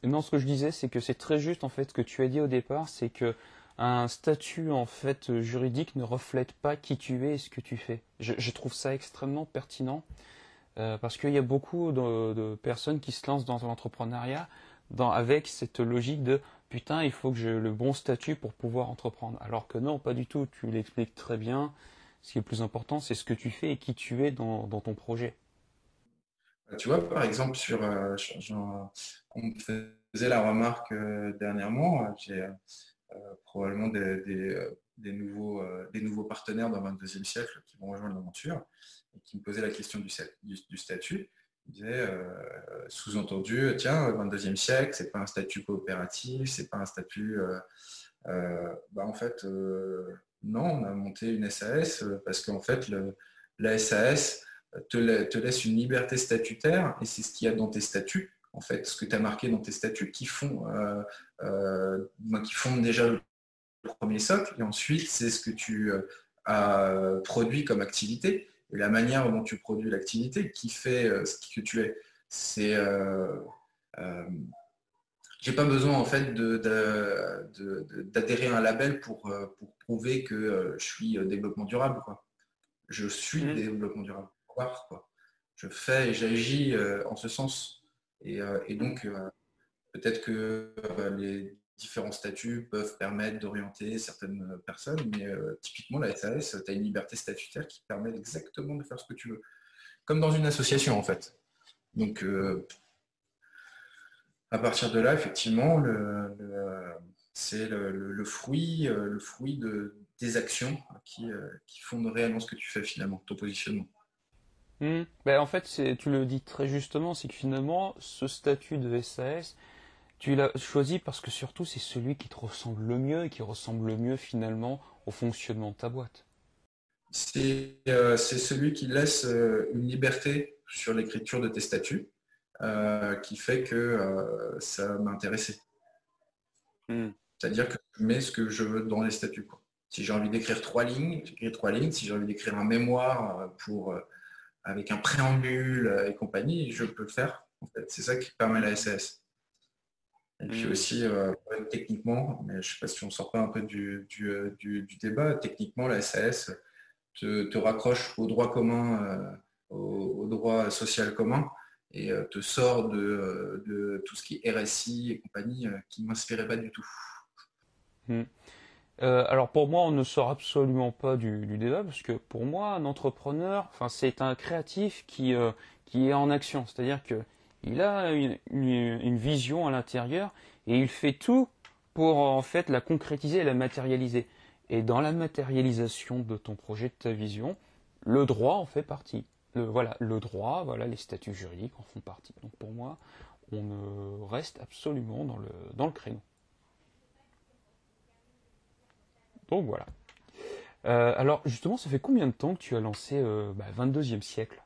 Non, ce que je disais, c'est que c'est très juste, en fait, ce que tu as dit au départ, c'est que un statut, en fait, juridique ne reflète pas qui tu es et ce que tu fais. Je, trouve ça extrêmement pertinent. Euh, parce qu'il y a beaucoup de, personnes qui se lancent dans l'entrepreneuriat avec cette logique de putain, il faut que j'ai le bon statut pour pouvoir entreprendre. Alors que non, pas du tout. Tu l'expliques très bien. Ce qui est plus important, c'est ce que tu fais et qui tu es dans, ton projet. Tu vois, par exemple, sur, euh, on me faisait la remarque euh, dernièrement, euh, j'ai probablement des, nouveaux, des nouveaux partenaires dans le 22e siècle qui vont rejoindre l'aventure et qui me posaient la question du, statut. Il disait, euh, sous-entendu, tiens, 22e siècle, c'est pas un statut coopératif, c'est pas un statut. Bah, en fait, non, on a monté une SAS parce qu'en fait, la SAS te, laisse une liberté statutaire et c'est ce qu'il y a dans tes statuts, en fait, ce que tu as marqué dans tes statuts qui font, qui font déjà le premier socle et ensuite c'est ce que tu as produit comme activité et la manière dont tu produis l'activité qui fait euh, ce que tu es. C'est euh, euh, j'ai pas besoin en fait d'adhérer à un label pour, pour prouver que je suis développement durable. Quoi. Je suis mmh. développement durable. Je fais et j'agis en ce sens. Et, et donc, peut-être que les différents statuts peuvent permettre d'orienter certaines personnes, mais euh, typiquement la SAS, tu as une liberté statutaire qui permet exactement de faire ce que tu veux. Comme dans une association en fait. Donc euh, à partir de là, effectivement, c'est le, fruit, le fruit de, des actions qui, euh, qui, fondent réellement ce que tu fais finalement, ton positionnement. Mmh. Ben, en fait, tu le dis très justement, c'est que finalement, ce statut de SAS, tu l'as choisi parce que surtout c'est celui qui te ressemble le mieux et qui ressemble le mieux finalement au fonctionnement de ta boîte. C'est euh, celui qui laisse euh, une liberté sur l'écriture de tes statuts euh, qui fait que ça m'a intéressé. Hmm. C'est-à-dire que je mets ce que je veux dans les statuts. Si j'ai envie d'écrire trois lignes, j'écris trois lignes. Si j'ai envie d'écrire un mémoire pour, avec un préambule et compagnie, je peux le faire. C'est ça qui permet la SAS. Et puis mm. aussi, euh, techniquement, mais je ne sais pas si on sort pas un peu du, euh, débat, techniquement, la SAS te, raccroche au droit commun, euh, au, droit social commun, et te sort de, tout ce qui est RSI et compagnie, qui ne m'inspirait pas du tout. Mm. alors pour moi, on ne sort absolument pas du, débat, parce que pour moi, un entrepreneur, c'est un créatif qui, qui est en action. C'est-à-dire que il a une, vision à l'intérieur et il fait tout pour en fait la concrétiser la matérialiser. Et dans la matérialisation de ton projet, de ta vision, le droit en fait partie. Voilà, le droit, voilà, les statuts juridiques en font partie. Donc pour moi, on reste absolument dans le, dans le créneau. Donc voilà. Euh, alors justement, ça fait combien de temps que tu as lancé 22e euh, bah, siècle?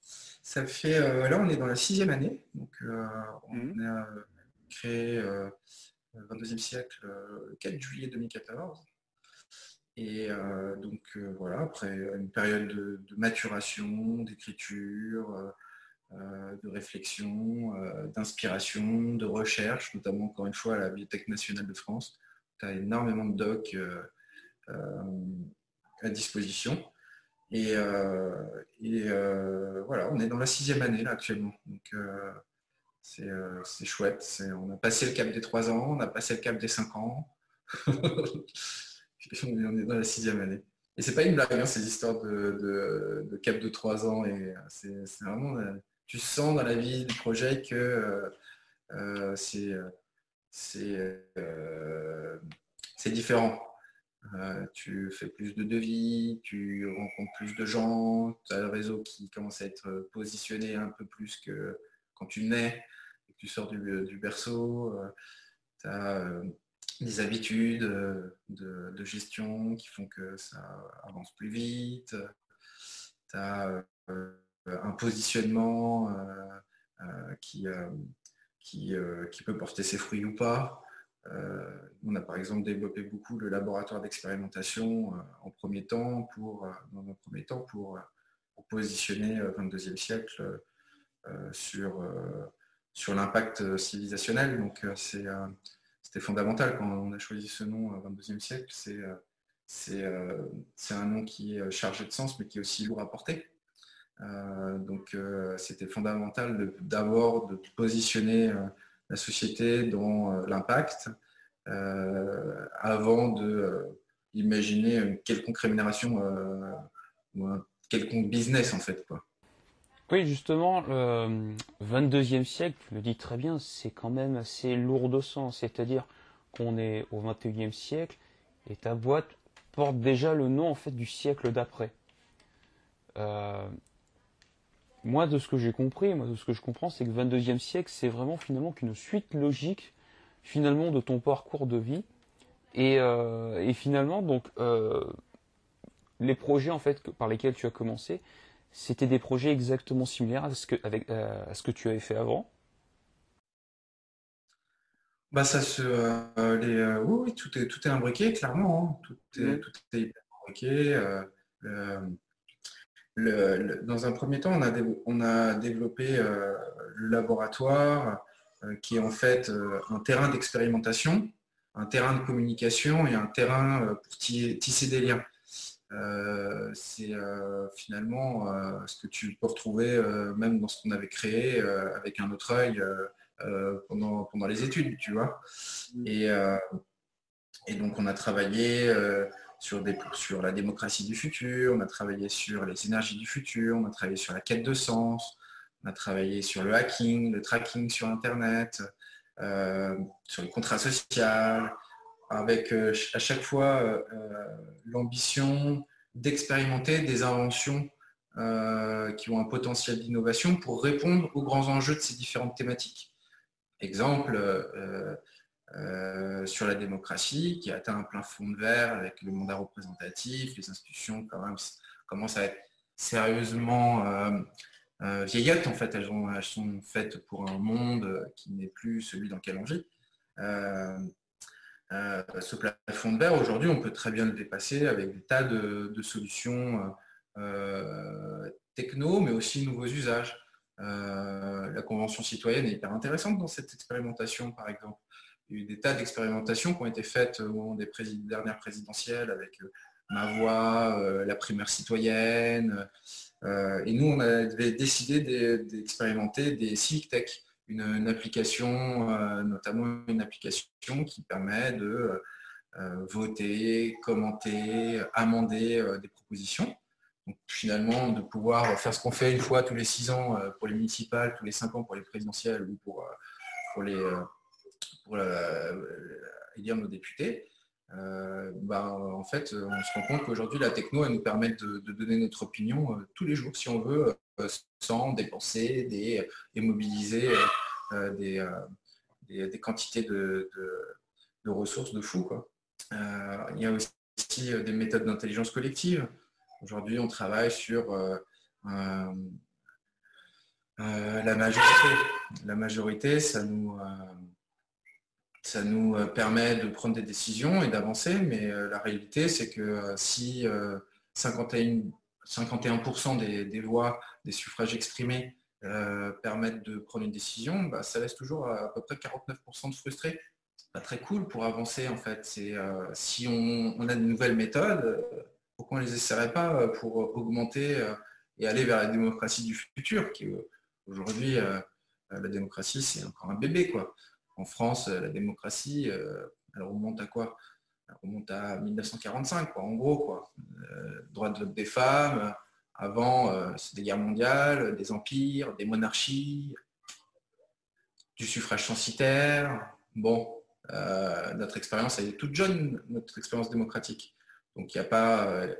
Ça fait, là, on est dans la sixième année. Donc, on mmh. a créé 22e siècle le 4 juillet 2014. Et donc voilà, après une période de, maturation, d'écriture, de réflexion, d'inspiration, de recherche, notamment encore une fois à la Bibliothèque nationale de France. Tu as énormément de docs à disposition. Et, voilà, on est dans la sixième année là actuellement. Donc c'est chouette. On a passé le cap des trois ans, on a passé le cap des cinq ans. on est dans la sixième année. Et c'est pas une blague, hein, ces histoires de, cap de trois ans. Et c'est vraiment, euh, tu sens dans la vie du projet que euh, euh, c'est différent. tu fais plus de devis, tu rencontres plus de gens, tu as le réseau qui commence à être positionné un peu plus que quand tu nais, que tu sors du, berceau. tu as des habitudes euh, de, gestion qui font que ça avance plus vite. Tu as euh, un positionnement euh, qui, qui, qui, peut porter ses fruits ou pas. on a par exemple développé beaucoup le laboratoire d'expérimentation en premier temps pour, dans un premier temps pour, positionner 22e siècle sur, sur l'impact civilisationnel. Donc c'est c'était fondamental quand on a choisi ce nom 22e siècle. Euh, euh, c'est un nom qui est chargé de sens, mais qui est aussi lourd à porter. Euh, donc c'était fondamental d'abord de, positionner la société dans l'impact avant de imaginer une quelconque rémunération ou un quelconque business en fait. Quoi. Oui, justement, le 22e siècle, le dit très bien, c'est quand même assez lourd de sens. C'est-à-dire qu'on est au 21e siècle et ta boîte porte déjà le nom en fait du siècle d'après. Euh, moi, de ce que j'ai compris, moi, de ce que je comprends, c'est que 22e siècle, c'est vraiment finalement qu'une suite logique finalement de ton parcours de vie. Et, euh, finalement, donc, euh, les projets en fait par lesquels tu as commencé, c'était des projets exactement similaires à ce que, avec, euh, à ce que tu avais fait avant bah ça se, les, oui, tout est, tout est imbriqué, clairement. Hein. Tout, est, tout est imbriqué. Dans un premier temps, on a, on a développé le laboratoire qui est en fait un terrain d'expérimentation, un terrain de communication et un terrain pour tisser des liens. Euh, c'est euh, finalement euh, ce que tu peux retrouver même dans ce qu'on avait créé avec un autre œil pendant, pendant les études, tu vois. Mm. Et, et donc on a travaillé sur, la démocratie du futur, on a travaillé sur les énergies du futur, on a travaillé sur la quête de sens, on a travaillé sur le hacking, le tracking sur Internet, sur le contrat social, avec euh, à chaque fois euh, euh, l'ambition d'expérimenter des inventions qui ont un potentiel d'innovation pour répondre aux grands enjeux de ces différentes thématiques. Exemple, sur la démocratie, qui atteint un plein fond de verre avec le mandat représentatif, les institutions quand même commencent à être sérieusement vieillottes. En fait, elles, elles, sont faites pour un monde qui n'est plus celui dans lequel on vit. Euh, ce plafond de verre, aujourd'hui, on peut très bien le dépasser avec des tas de, solutions euh, techno, mais aussi nouveaux usages. Euh, la Convention citoyenne est hyper intéressante dans cette expérimentation, par exemple. Il y a eu des tas d'expérimentations qui ont été faites au moment des dernières présidentielles avec ma voix, la primaire citoyenne. et nous, on avait décidé d'expérimenter des civic tech une, application, euh, notamment une application qui permet de euh, voter, commenter, amender euh, des propositions. Donc, finalement, de pouvoir faire ce qu'on fait une fois tous les six ans pour les municipales, tous les cinq ans pour les présidentielles ou pour, pour les pour élire nos députés, bah, en fait, on se rend compte qu'aujourd'hui, la techno, elle nous permet de, donner notre opinion tous les jours, si on veut, sans dépenser des, et mobiliser euh, euh, des, des, quantités de, ressources de fou. Quoi. Euh, il y a aussi des méthodes d'intelligence collective. Aujourd'hui, on travaille sur La majorité. La majorité, ça nous, ça nous permet de prendre des décisions et d'avancer, mais la réalité, c'est que si 51, 51% des, des, voix, des suffrages exprimés permettent de prendre une décision, bah, ça laisse toujours à, peu près 49% de frustrés. Pas très cool pour avancer en fait. Si on, on, a de nouvelles méthodes, pourquoi on ne les essaierait pas pour augmenter et aller vers la démocratie du futur, qui aujourd'hui, la démocratie, c'est encore un bébé. Quoi. En France, la démocratie, elle remonte à quoi? Elle remonte à 1945, quoi, en gros. Quoi. droit de vote des femmes, avant, c'est des guerres mondiales, des empires, des monarchies, du suffrage censitaire. Bon, notre expérience, est toute jeune, notre expérience démocratique. Donc il n'y a pas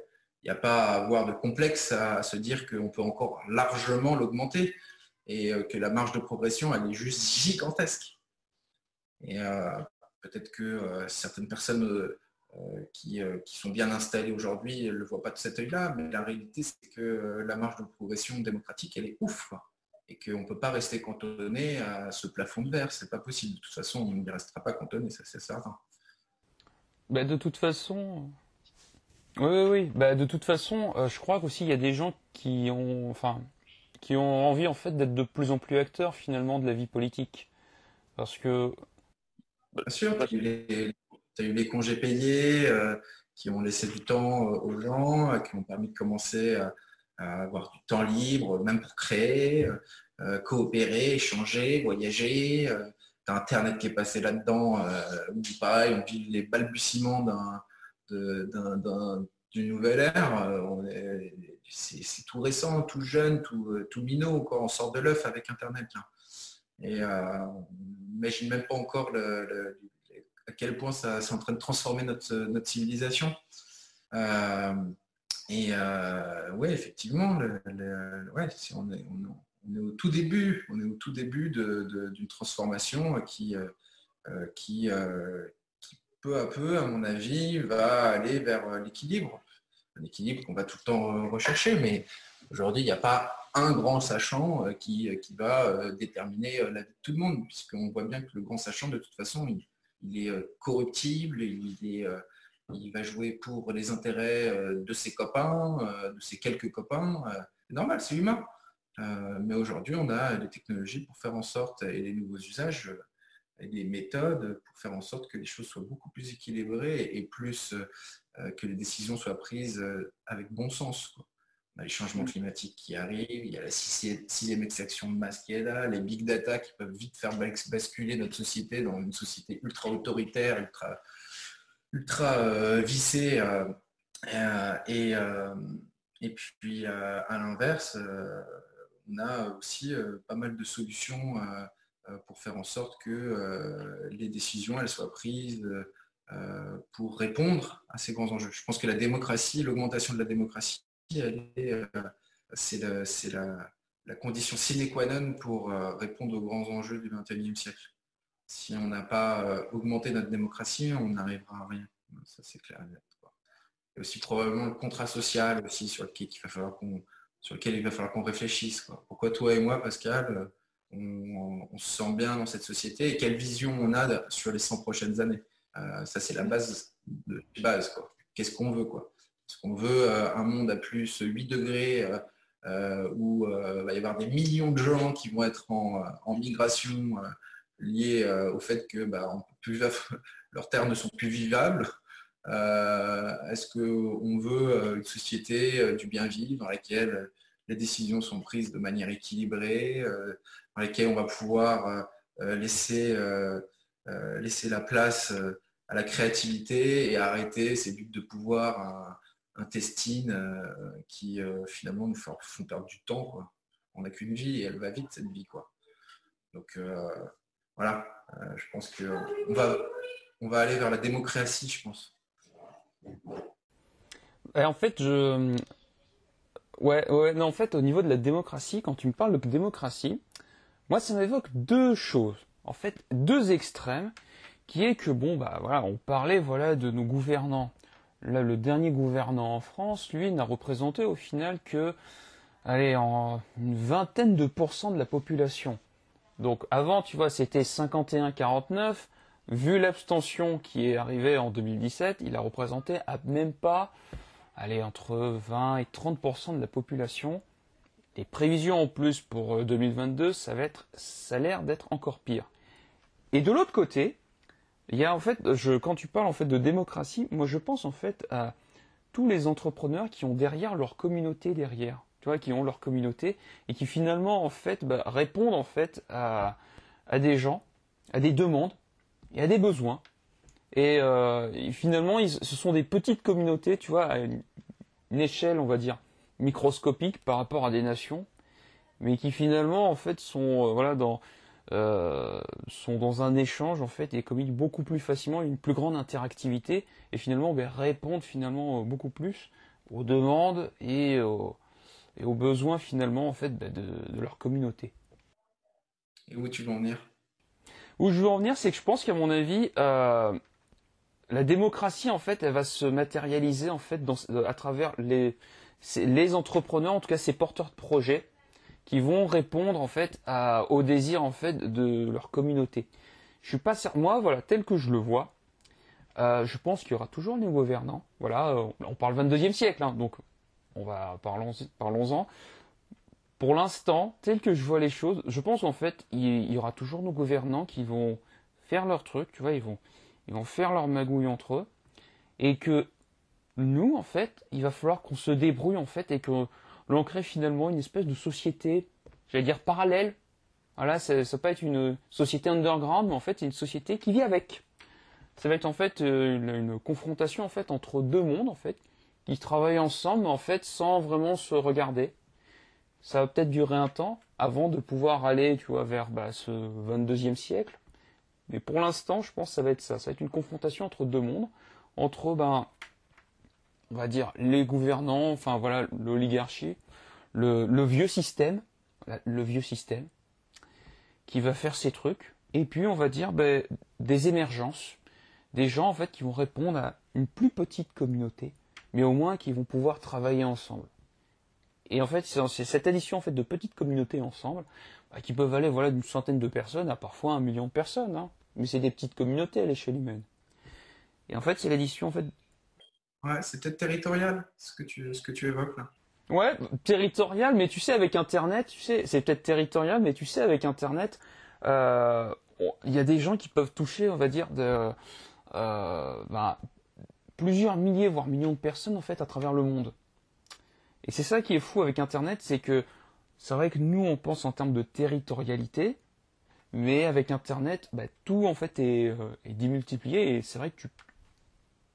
à avoir de complexe à se dire qu'on peut encore largement l'augmenter et euh, que la marge de progression, elle est juste gigantesque. Et euh, peut-être que euh, certaines personnes qui, sont bien installées aujourd'hui ne le voient pas de cet œil-là, mais la réalité, c'est que la marge de progression démocratique, elle est ouf. Et qu'on ne peut pas rester cantonné à ce plafond de verre. C'est pas possible. De toute façon, on n'y restera pas cantonné, ça c'est certain. Bah, de toute façon, oui, oui, oui. Bah, de toute façon, euh, je crois qu'aussi il y a des gens qui ont, enfin, qui ont envie en fait d'être de plus en plus acteurs finalement de la vie politique, parce que. Bien sûr, tu as eu les congés payés euh, qui ont laissé du temps euh, aux gens, qui ont permis de commencer à, avoir du temps libre, même pour créer, coopérer, échanger, voyager. tu as Internet qui est passé là-dedans, pareil, on vit les balbutiements d'un d'une nouvelle ère. Euh, c'est tout récent, tout jeune, euh, tout minot. On sort de l'œuf avec Internet. Et euh, on n'imagine même pas encore à quel point ça c'est en train de transformer notre, notre civilisation. et oui, effectivement, on, est, au tout début, on est au tout début d'une transformation qui, qui, peu à peu, à mon avis, va aller vers euh, l'équilibre. Un équilibre qu'on va tout le temps euh, rechercher, mais aujourd'hui, il n'y a pas un grand sachant euh, qui, qui va déterminer la vie de tout le monde, puisqu'on voit bien que le grand sachant, de toute façon, il, est corruptible, il, est, il va jouer pour les intérêts de ses copains, de ses quelques copains. Normal, c'est humain. Mais aujourd'hui, on a les technologies pour faire en sorte, et les nouveaux usages, des méthodes pour faire en sorte que les choses soient beaucoup plus équilibrées et plus euh, que les décisions soient prises euh, avec bon sens. A les changements climatiques qui arrivent, il y a la sixième extraction de masse qui est là, les big data qui peuvent vite faire basculer notre société dans une société ultra autoritaire, ultra, ultra euh, vissée. et, et puis à l'inverse, on a aussi pas mal de solutions euh, pour faire en sorte que euh, les décisions elles soient prises euh, pour répondre à ces grands enjeux. Je pense que la démocratie, l'augmentation de la démocratie, c'est la, la, condition sine qua non pour répondre aux grands enjeux du XXIe siècle. Si on n'a pas augmenté notre démocratie, on n'arrivera à rien. Ça, c'est clair aussi probablement le contrat social aussi sur lequel il va falloir qu'on sur lequel il va falloir qu'on réfléchisse. Pourquoi toi et moi, Pascal, on, se sent bien dans cette société et quelle vision on a sur les 100 prochaines années? Euh, ça, c'est la base de base. Qu'est-ce qu'on veut quoi Est-ce qu'on veut euh, un monde à plus 8 degrés euh, où il va y avoir des millions de gens qui vont être en, migration liés au fait que bah, leurs terres ne sont plus vivables. Est-ce qu'on veut une société du bien vivre dans laquelle les décisions sont prises de manière équilibrée, dans lesquels on va pouvoir euh, euh, laisser, euh, laisser la place à la créativité et arrêter ces buts de pouvoir intestines qui finalement nous font, perdre du temps. On n'a qu'une vie et elle va vite cette vie. Quoi. Donc voilà, je pense qu'on va, on va aller vers la démocratie, je pense. En fait, je. Ouais, ouais, non, en fait, au niveau de la démocratie, quand tu me parles de démocratie, moi, ça m'évoque deux choses. En fait, deux extrêmes, qui est que bon, bah voilà, on parlait voilà de nos gouvernants. Là, le dernier gouvernant en France, lui, n'a représenté au final que allez, en une vingtaine de pourcents de la population. Donc avant, tu vois, c'était 51-49. Vu l'abstention qui est arrivée en 2017, il a représenté à même pas, allez, entre 20 et 30% de la population. Les prévisions en plus pour 2022, ça va être, ça a l'air d'être encore pire. Et de l'autre côté, il y a en fait, quand tu parles en fait de démocratie, moi je pense en fait à tous les entrepreneurs qui ont derrière leur communauté derrière, tu vois, qui ont leur communauté et qui finalement en fait bah, répondent en fait à, à des gens, à des demandes et à des besoins. Et, euh, finalement, ils, ce sont des petites communautés, tu vois, à une, échelle, on va dire, microscopique par rapport à des nations, mais qui finalement en fait sont euh, voilà dans euh, sont dans un échange en fait et communiquent beaucoup plus facilement, une plus grande interactivité et finalement ben, répondent finalement euh, beaucoup plus aux demandes et aux, et aux besoins finalement en fait ben, de, de, leur communauté. Et où tu veux en venir? Où je veux en venir, c'est que je pense qu'à mon avis, euh, la démocratie en fait, elle va se matérialiser en fait dans, à travers les, les entrepreneurs, en tout cas ces porteurs de projets qui vont répondre en fait au désir en fait de leur communauté. Je suis pas certain, moi voilà tel que je le vois, euh, je pense qu'il y aura toujours les gouvernants. Voilà, euh, on parle 22e siècle, hein, donc on va parlons parlons-en. Pour l'instant, tel que je vois les choses, je pense qu'en fait il, y aura toujours nos gouvernants qui vont faire leur truc, tu vois, ils vont ils vont faire leur magouille entre eux, et que nous en fait, il va falloir qu'on se débrouille en fait et que l'on crée finalement une espèce de société, j'allais dire parallèle. Voilà, ça, va pas être une société underground, mais en fait, une société qui vit avec. Ça va être en fait euh, une, confrontation en fait entre deux mondes en fait qui travaillent ensemble, mais en fait sans vraiment se regarder. Ça va peut-être durer un temps avant de pouvoir aller, tu vois, vers bah, ce 22e siècle. Mais pour l'instant, je pense que ça va être ça. Ça va être une confrontation entre deux mondes, entre ben on va dire, les gouvernants, enfin voilà, l'oligarchie, le, vieux système, le vieux système, qui va faire ces trucs, et puis on va dire ben, des émergences, des gens qui vont répondre à une plus petite communauté, mais au moins qui vont pouvoir travailler ensemble. Et en fait, c'est cette addition fait de petites communautés ensemble, bah, qui peuvent aller voilà d'une centaine de personnes à parfois un million de personnes, hein. mais c'est des petites communautés à l'échelle humaine. Et en fait, c'est l'addition fait Ouais, c'est peut-être territorial, ce que tu, ce que tu évoques là. Ouais, territorial, mais tu sais, avec Internet, tu sais, c'est peut-être territorial, mais tu sais, avec Internet, euh, il y a des gens qui peuvent toucher, on va dire, euh, ben, plusieurs milliers, voire millions de personnes, en fait, à travers le monde. Et c'est ça qui est fou avec Internet, c'est que c'est vrai que nous, on pense en termes de territorialité, mais avec Internet, bah, tout, en fait, est, euh, est démultiplié, et c'est vrai que tu,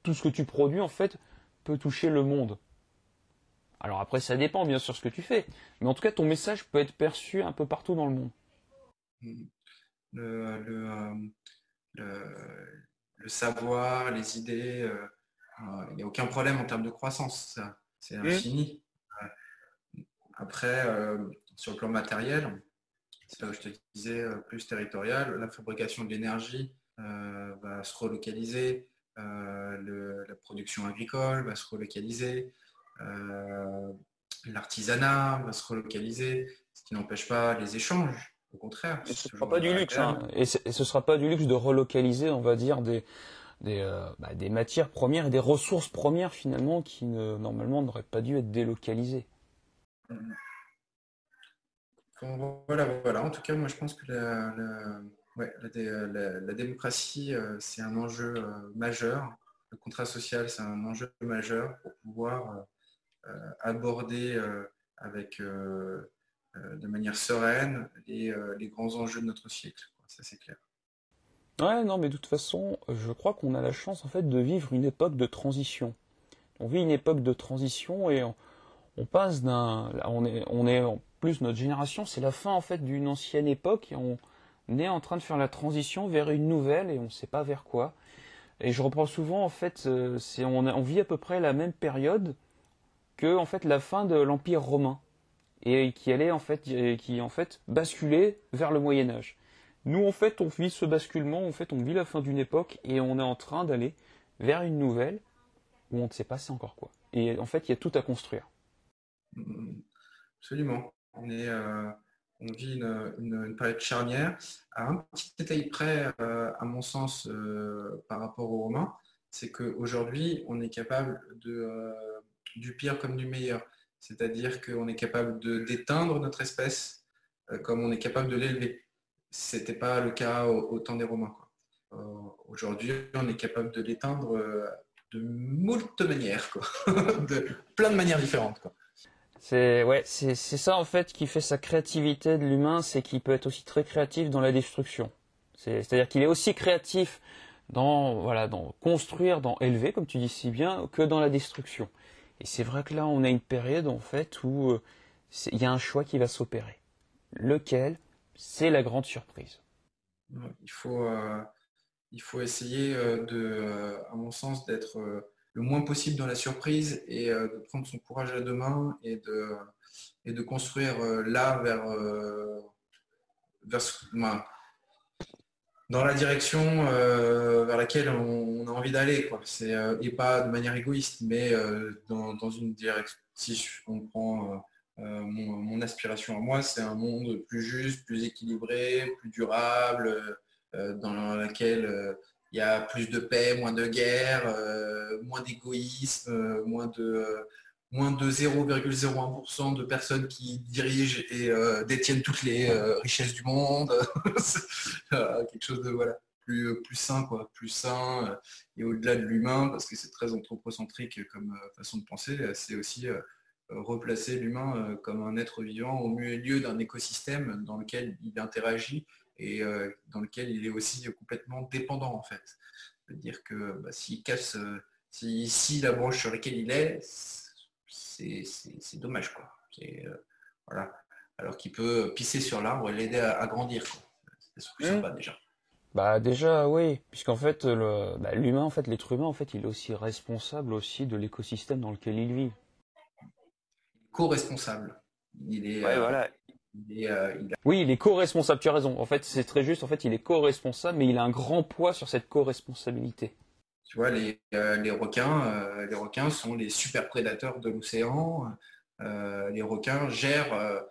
tout ce que tu produis, en fait, peut toucher le monde. Alors après, ça dépend bien sûr ce que tu fais. Mais en tout cas, ton message peut être perçu un peu partout dans le monde. Le, savoir, les idées, euh, euh, il n'y a aucun problème en termes de croissance. C'est mmh. infini. Après, euh, sur le plan matériel, c'est là où je te disais, plus territorial, la fabrication de l'énergie va se relocaliser, euh, la production agricole va se relocaliser, euh, l'artisanat va se relocaliser, ce qui n'empêche pas les échanges. Au contraire. Et ce ne sera pas du luxe. Hein. Et, ce sera pas du luxe de relocaliser, on va dire, des, des, euh, bah, des matières premières et des ressources premières finalement qui ne, normalement n'auraient pas dû être délocalisées. Voilà, voilà. En tout cas, moi je pense que la, Ouais, la, démocratie, euh, c'est un enjeu euh, majeur. Le contrat social, c'est un enjeu majeur pour pouvoir euh, aborder avec, de manière sereine les, grands enjeux de notre siècle. Ça, c'est clair. Ouais, non, mais de toute façon, je crois qu'on a la chance en fait de vivre une époque de transition. On vit une époque de transition et on, passe d'un, on est, on est en plus notre génération, c'est la fin en fait d'une ancienne époque et on, on est en train de faire la transition vers une nouvelle et on ne sait pas vers quoi. Et je reprends souvent, en fait, euh, on, vit à peu près la même période que en fait la fin de l'Empire romain et qui allait en fait, qui en fait basculait vers le Moyen Âge. Nous, en fait, on vit ce basculement, en fait, on vit la fin d'une époque et on est en train d'aller vers une nouvelle où on ne sait pas c'est encore quoi. Et en fait, il y a tout à construire. absolument. On, est, on vit une, une, période charnière. À un petit détail près, à mon sens, par rapport aux Romains, c'est qu'aujourd'hui, on est capable de, du pire comme du meilleur. C'est-à-dire qu'on est capable d'éteindre notre espèce comme on est capable de l'élever. Ce n'était pas le cas au, temps des Romains. Aujourd'hui, on est capable de l'éteindre de moult manières, de plein de manières différentes. C'est ouais, c'est ça en fait qui fait sa créativité de l'humain, c'est qu'il peut être aussi très créatif dans la destruction. C'est-à-dire qu'il est aussi créatif dans voilà, dans construire, dans élever, comme tu dis si bien, que dans la destruction. Et c'est vrai que là, on a une période en fait où euh, il y a un choix qui va s'opérer. Lequel? C'est la grande surprise. Il faut, euh, il faut essayer euh, de, à mon sens, d'être le moins possible dans la surprise et de prendre son courage à deux mains et de, et de construire là vers, vers dans la direction vers laquelle on, a envie d'aller. et pas de manière égoïste, mais dans, une direction. Si on prend mon, aspiration à moi, c'est un monde plus juste, plus équilibré, plus durable, euh, dans euh, il y a plus de paix, moins de guerre, euh, moins d'égoïsme, moins de moins de 0,01% de personnes qui dirigent et détiennent toutes les richesses du monde. quelque chose de voilà, plus, plus sain, quoi, plus sain et au-delà de l'humain, parce que c'est très anthropocentrique comme façon de penser, c'est aussi replacer l'humain comme un être vivant au milieu d'un écosystème dans lequel il interagit et euh, dans lequel il est aussi complètement dépendant en fait. C'est-à-dire que bah, s'il casse, euh, si, la branche sur laquelle il est, c'est dommage quoi. Euh, voilà. Alors qu'il peut pisser sur l'arbre et l'aider à, grandir. C'est plus sympa déjà. Bah déjà oui, puisqu'en fait bah, l'humain, en fait l'être humain, en fait, il est aussi responsable aussi de l'écosystème dans lequel il vit. Co-responsable. Il est. Ouais, voilà. Euh, oui, il est co-responsable, tu as raison. En fait, c'est très juste. En fait, il est co-responsable, mais il a un grand poids sur cette co-responsabilité. Tu vois, les, euh, requins, euh, les requins sont les super prédateurs de l'océan. les requins gèrent,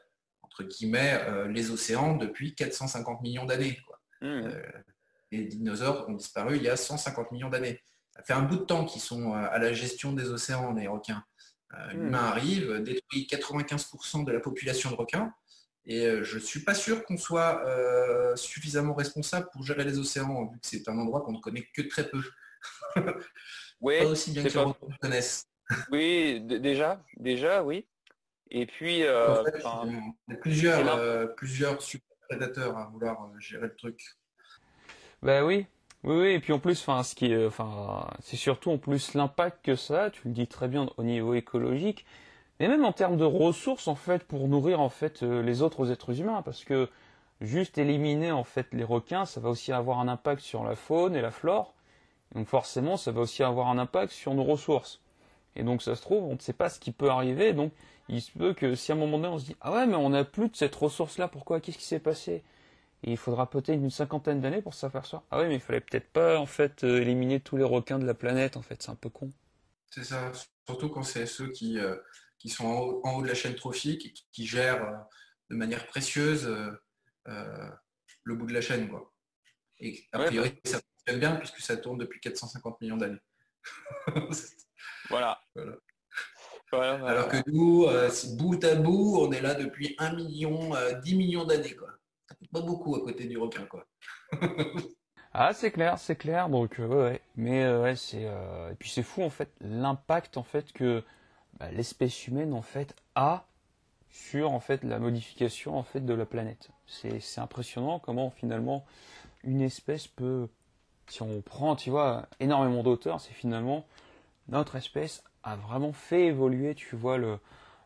entre guillemets, les océans depuis 450 millions d'années. Hmm. les dinosaures ont disparu il y a 150 millions d'années. Ça fait un bout de temps qu'ils sont à la gestion des océans, les requins. Hmm. L'humain arrive, détruit 95% de la population de requins, et euh, je ne suis pas sûr qu'on soit euh, suffisamment responsable pour gérer les océans, vu que c'est un endroit qu'on ne connaît que très peu. oui, pas aussi bien que pas... connaissent. oui, déjà, déjà, oui. Et puis, euh, il y a plusieurs, plusieurs super prédateurs à vouloir gérer le truc. Ben oui, oui, oui, et puis en plus, enfin, ce qui, enfin, c'est surtout en plus l'impact que ça. Tu le dis très bien au niveau écologique mais même en termes de ressources en fait pour nourrir en fait euh, les autres êtres humains parce que juste éliminer en fait les requins ça va aussi avoir un impact sur la faune et la flore. Donc forcément ça va aussi avoir un impact sur nos ressources. Et donc ça se trouve on ne sait pas ce qui peut arriver. Donc il se peut que si à un moment donné on se dit ah ouais mais on n'a plus de cette ressource là pourquoi qu'est-ce qui s'est passé? Il faudra peut-être une cinquantaine d'années pour s'apercevoir ah ouais mais il fallait peut-être pas en fait euh, éliminer tous les requins de la planète en fait c'est un peu con c'est ça surtout quand c'est ceux qui euh, qui sont en haut, de la chaîne trophique et qui, gèrent euh, de manière précieuse euh, euh, le bout de la chaîne. Quoi. Et a priori, bah. ça fonctionne bien puisque ça tourne depuis 450 millions d'années. voilà. Alors que nous, bout à bout, on est là depuis 1 million, 10 millions d'années. Quoi. Pas beaucoup à côté du requin. Quoi. ah, c'est clair, c'est clair. Donc, ouais, mais ouais, c'est et puis c'est fou en fait l'impact en fait que bah, l'espèce humaine en fait a sur en fait la modification en fait de la planète. C'est impressionnant comment finalement une espèce peut, si on prend tu vois énormément d'auteurs, c'est finalement notre espèce a vraiment fait évoluer tu vois le,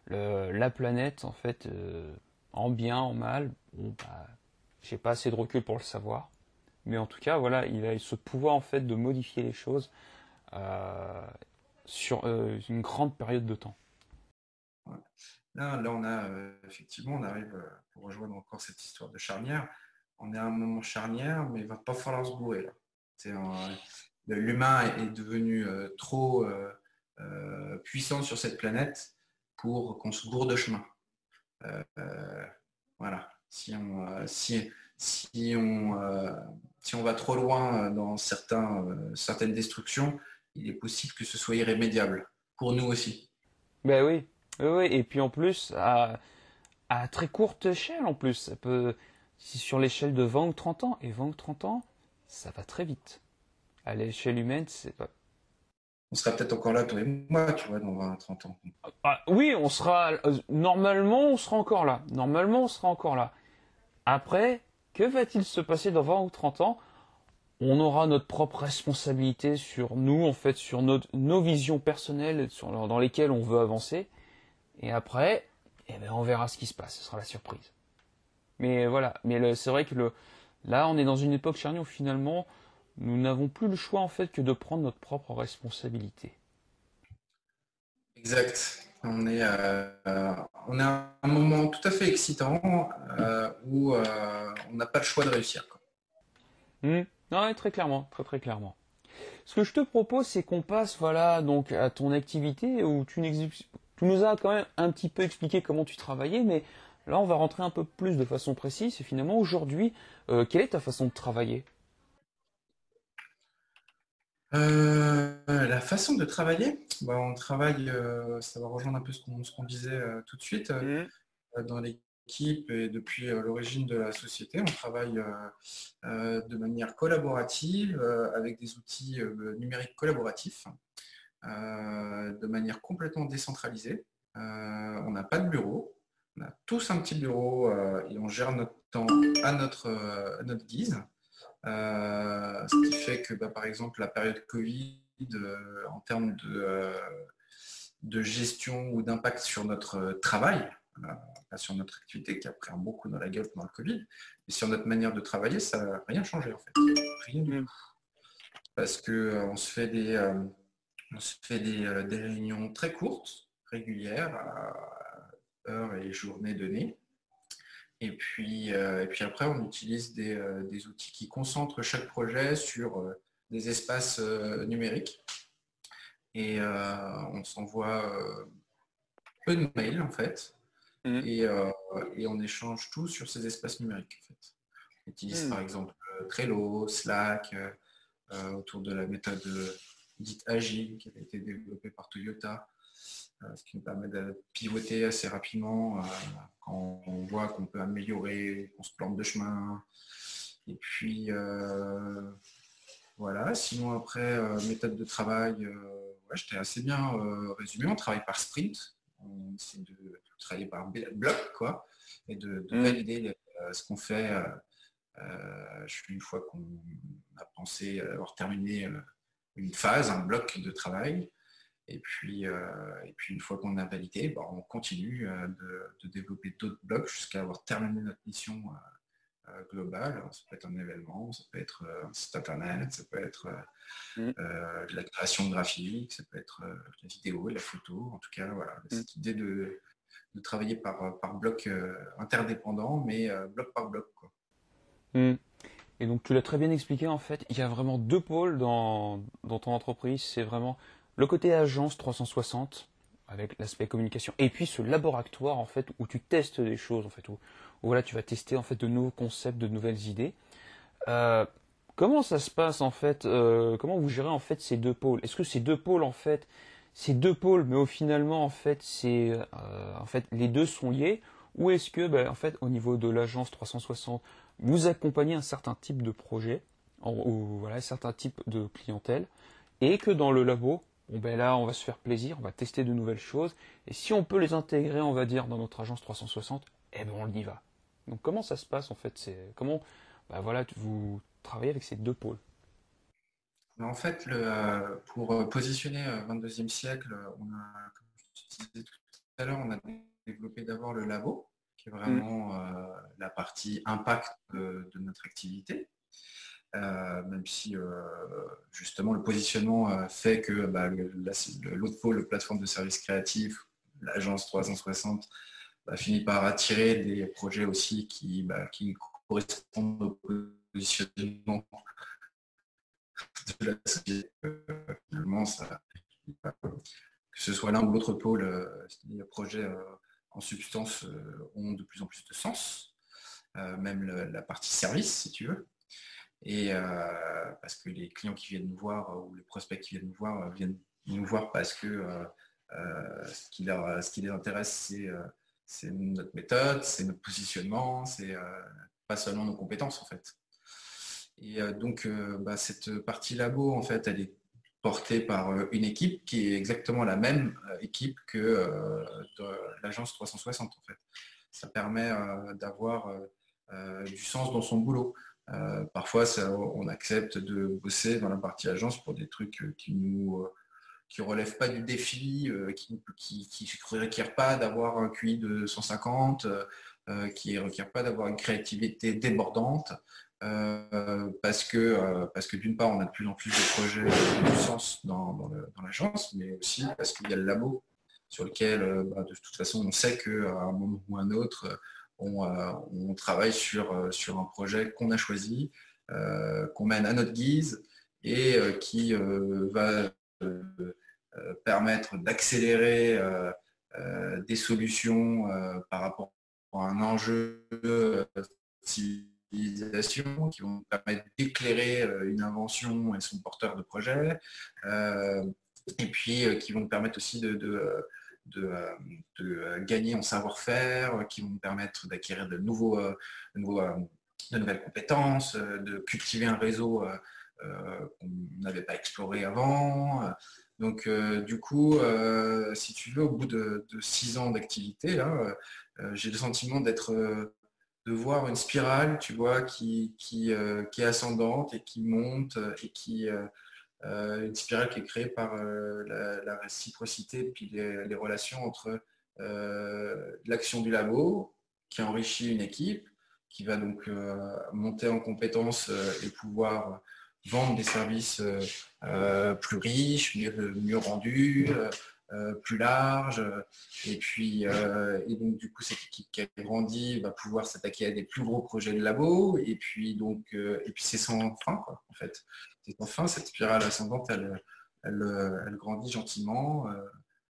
la planète en fait euh, en bien en mal. Bon bah j'ai pas assez de recul pour le savoir, mais en tout cas voilà il a ce pouvoir en fait de modifier les choses. Euh, sur euh, une grande période de temps. Là, là, on a euh, effectivement, on arrive euh, pour rejoindre encore cette histoire de charnière. On est à un moment charnière, mais il va pas falloir se bourrer L'humain est devenu trop puissant sur cette planète pour qu'on se gourde de chemin. voilà. Si on, si, si on, si on va trop loin dans certains, certaines destructions, il est possible que ce soit irrémédiable pour nous aussi. Ben oui, oui, et puis en plus, à, très courte échelle en plus, ça peut, si sur l'échelle de 20 ou 30 ans, et 20 ou 30 ans, ça va très vite. À l'échelle humaine, c'est pas. On sera peut-être encore là, toi et moi, tu vois, dans 20 30 ans. Ah, oui, on sera. Euh, normalement, on sera encore là. Normalement, on sera encore là. Après, que va-t-il se passer dans 20 ou 30 ans? On aura notre propre responsabilité sur nous, en fait, sur nos visions personnelles dans lesquelles on veut avancer. Et après, eh ben, on verra ce qui se passe. Ce sera la surprise. Mais voilà. Mais c'est vrai que le, là, on est dans une époque charnière où finalement, nous n'avons plus le choix en fait que de prendre notre propre responsabilité. Exact. On est, euh, on à un moment tout à fait excitant euh, où euh, on n'a pas le choix de réussir. Mmh. Non, très clairement, très très clairement. Ce que je te propose, c'est qu'on passe, voilà, donc à ton activité où tu, tu nous as quand même un petit peu expliqué comment tu travaillais, mais là, on va rentrer un peu plus de façon précise. Et finalement, aujourd'hui, euh, quelle est ta façon de travailler? Euh, La façon de travailler, bah, on travaille, euh, ça va rejoindre un peu ce qu'on disait tout de suite, mmh. dans les et depuis euh, l'origine de la société, on travaille euh, euh, de manière collaborative avec des outils numériques collaboratifs, de manière complètement décentralisée. on n'a pas de bureau, on a tous un petit bureau et on gère notre temps à notre, notre guise. ce qui fait que, bah, par exemple, la période Covid, en termes de, de gestion ou d'impact sur notre travail, sur notre activité qui a pris un bon coup dans la gueule pendant le Covid, mais sur notre manière de travailler, ça n'a rien changé en fait. Rien du tout. Parce qu'on euh, se fait des, euh, on se fait euh, des, réunions très courtes, régulières, à heures et journées données. Et puis, et puis après, on utilise des, outils qui concentrent chaque projet sur des espaces numériques. Et on s'envoie peu de mails en fait, Mmh. Euh, et, on échange tout sur ces espaces numériques. En fait. On utilise mmh. par exemple euh, Trello, Slack, euh, autour de la méthode dite agile qui a été développée par Toyota, ce qui nous permet de pivoter assez rapidement quand on voit qu'on peut améliorer, qu'on se plante de chemin. Et puis voilà, sinon après, méthode de travail, ouais, j'étais assez bien résumé. On travaille par sprint on essaie de travailler par bloc, quoi, et de, mm. valider euh, ce qu'on fait. Euh, euh, une fois qu'on a pensé avoir terminé une phase, un bloc de travail, et puis, et puis une fois qu'on a validé, bah, on continue de, développer d'autres blocs jusqu'à avoir terminé notre mission euh, global. ça peut être un événement, ça peut être euh, un site internet, ça peut être euh, mm. la création graphique, ça peut être la vidéo, la photo. En tout cas, voilà, mm. cette idée de, travailler par, par bloc interdépendant, mais bloc par bloc. Quoi. Mm. Et donc tu l'as très bien expliqué en fait, il y a vraiment deux pôles dans, dans ton entreprise. C'est vraiment le côté agence 360 avec l'aspect communication et puis ce laboratoire en fait où tu testes des choses en fait où, voilà, tu vas tester en fait de nouveaux concepts, de nouvelles idées. Euh, comment ça se passe en fait euh, Comment vous gérez en fait ces deux pôles? Est-ce que ces deux pôles en fait, ces deux pôles, mais au finalement en fait, c'est euh, en les deux sont liés? Ou est-ce que ben, en fait au niveau de l'agence 360, vous accompagnez un certain type de projet ou voilà un certain type de clientèle et que dans le labo ben là, on va se faire plaisir, on va tester de nouvelles choses, et si on peut les intégrer, on va dire, dans notre agence 360, eh ben on y va. Donc comment ça se passe en fait C'est comment bah, voilà, vous travaillez avec ces deux pôles? En fait, le, pour euh, positionner 22e euh, siècle, on a, comme je disais tout à l'heure, on a développé d'abord le labo, qui est vraiment mm. euh, la partie impact de, notre activité. même si justement le positionnement fait que bah, l'autre pôle, le plateforme de services créatifs, l'agence 360, bah, finit par attirer des projets aussi qui, bah, qui correspondent au positionnement de la société. Finalement, ça, que ce soit l'un ou l'autre pôle, euh, c'est-à-dire projet euh, en substance ont de plus en plus de sens, même la partie service, si tu veux. Et parce que les clients qui viennent nous voir ou les prospects qui viennent nous voir viennent nous voir parce que ce, qui ce qui les intéresse, c'est notre méthode, c'est notre positionnement, c'est pas seulement nos compétences en fait. Et donc bah, cette partie labo, en fait, elle est portée par une équipe qui est exactement la même équipe que l'agence 360 en fait. Ça permet d'avoir du sens dans son boulot. parfois, on accepte de bosser dans la partie agence pour des trucs qui nous qui relèvent pas du défi, qui ne requièrent pas d'avoir un QI de 150, qui ne requièrent pas d'avoir une créativité débordante. Euh, parce que, euh, que d'une part, on a de plus en plus de projets de sens dans, dans l'agence, mais aussi parce qu'il y a le labo sur lequel, euh, bah, de toute façon, on sait qu'à un moment ou un autre, on, travaille sur, sur un projet qu'on a choisi, qu'on mène à notre guise et qui va permettre d'accélérer des solutions par rapport à un enjeu qui vont permettre d'éclairer euh, une invention et son porteur de projet, euh, et puis euh, qui vont permettre aussi de, de, gagner en savoir-faire, qui vont permettre d'acquérir de, nouveaux, de nouvelles compétences, de cultiver un réseau qu'on n'avait pas exploré avant. Donc du coup, si tu veux, au bout de, six ans d'activité, j'ai le sentiment d'être de voir une spirale, tu vois, qui, qui, euh, qui, est ascendante et qui monte et qui euh, euh, une spirale qui est créée par la, réciprocité et puis les, relations entre l'action du labo qui enrichit une équipe, qui va donc monter en compétences et pouvoir vendre des services plus riches, mieux, rendus, euh, plus large. Et puis, euh, et donc du coup, cette équipe qui a grandi va pouvoir s'attaquer à des plus gros projets de labo. Et puis donc, euh, et puis c'est sans fin, quoi, en fait. C'est sans fin, cette spirale ascendante, elle, grandit gentiment.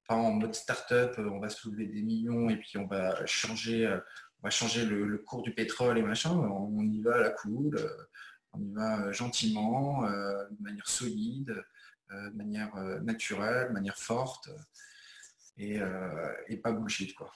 Pas en mode start-up, on va soulever des millions et puis on va changer, on va changer le, cours du pétrole et machin. On, y va à la cool, on y va gentiment, de manière solide. Euh, de manière euh, naturelle, de manière forte euh, et, pas bullshit quoi.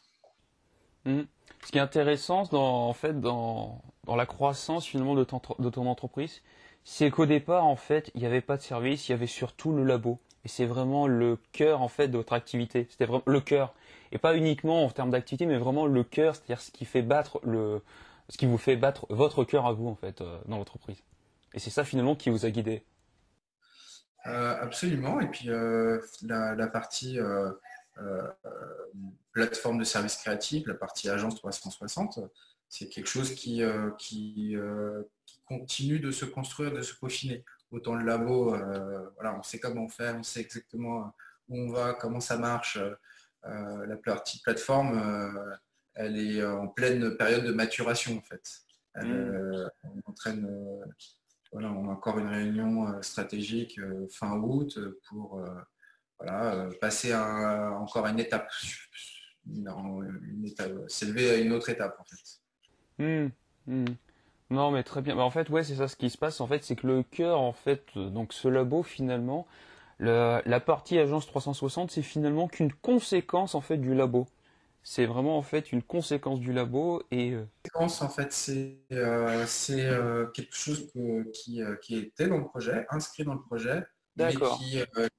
Hmm. Ce qui est intéressant dans, en fait, dans, la croissance finalement de ton, de ton entreprise, c'est qu'au départ, en fait, il n'y avait pas de service, il y avait surtout le labo. Et c'est vraiment le cœur, en fait, de votre activité. C'était vraiment le cœur. Et pas uniquement en termes d'activité, mais vraiment le cœur, c'est-à-dire ce qui fait battre le, ce qui vous fait battre votre cœur à vous, en fait, dans l'entreprise. Et c'est ça, finalement, qui vous a guidé. Euh, absolument. Et puis euh, la, partie euh, plateforme de services créatifs, la partie agence 360, c'est quelque chose qui, qui, continue de se construire, de se peaufiner. Autant le labo, voilà, on sait comment faire, on sait exactement où on va, comment ça marche. la partie plateforme, elle est en pleine période de maturation en fait. Elle, mmh. entraîne voilà, on a encore une réunion euh, stratégique euh, fin août euh, pour passer à, encore une étape, s'élever à une autre étape en fait. Hmm, hmm. Non mais très bien. Bah, en fait ouais c'est ça ce qui se passe en fait c'est que le cœur en fait donc ce labo finalement la partie agence 360 c'est finalement qu'une conséquence en fait du labo c'est vraiment en fait une conséquence du labo et euh, conséquence en fait c'est euh, euh, quelque chose qui, était dans le projet inscrit dans le projet mais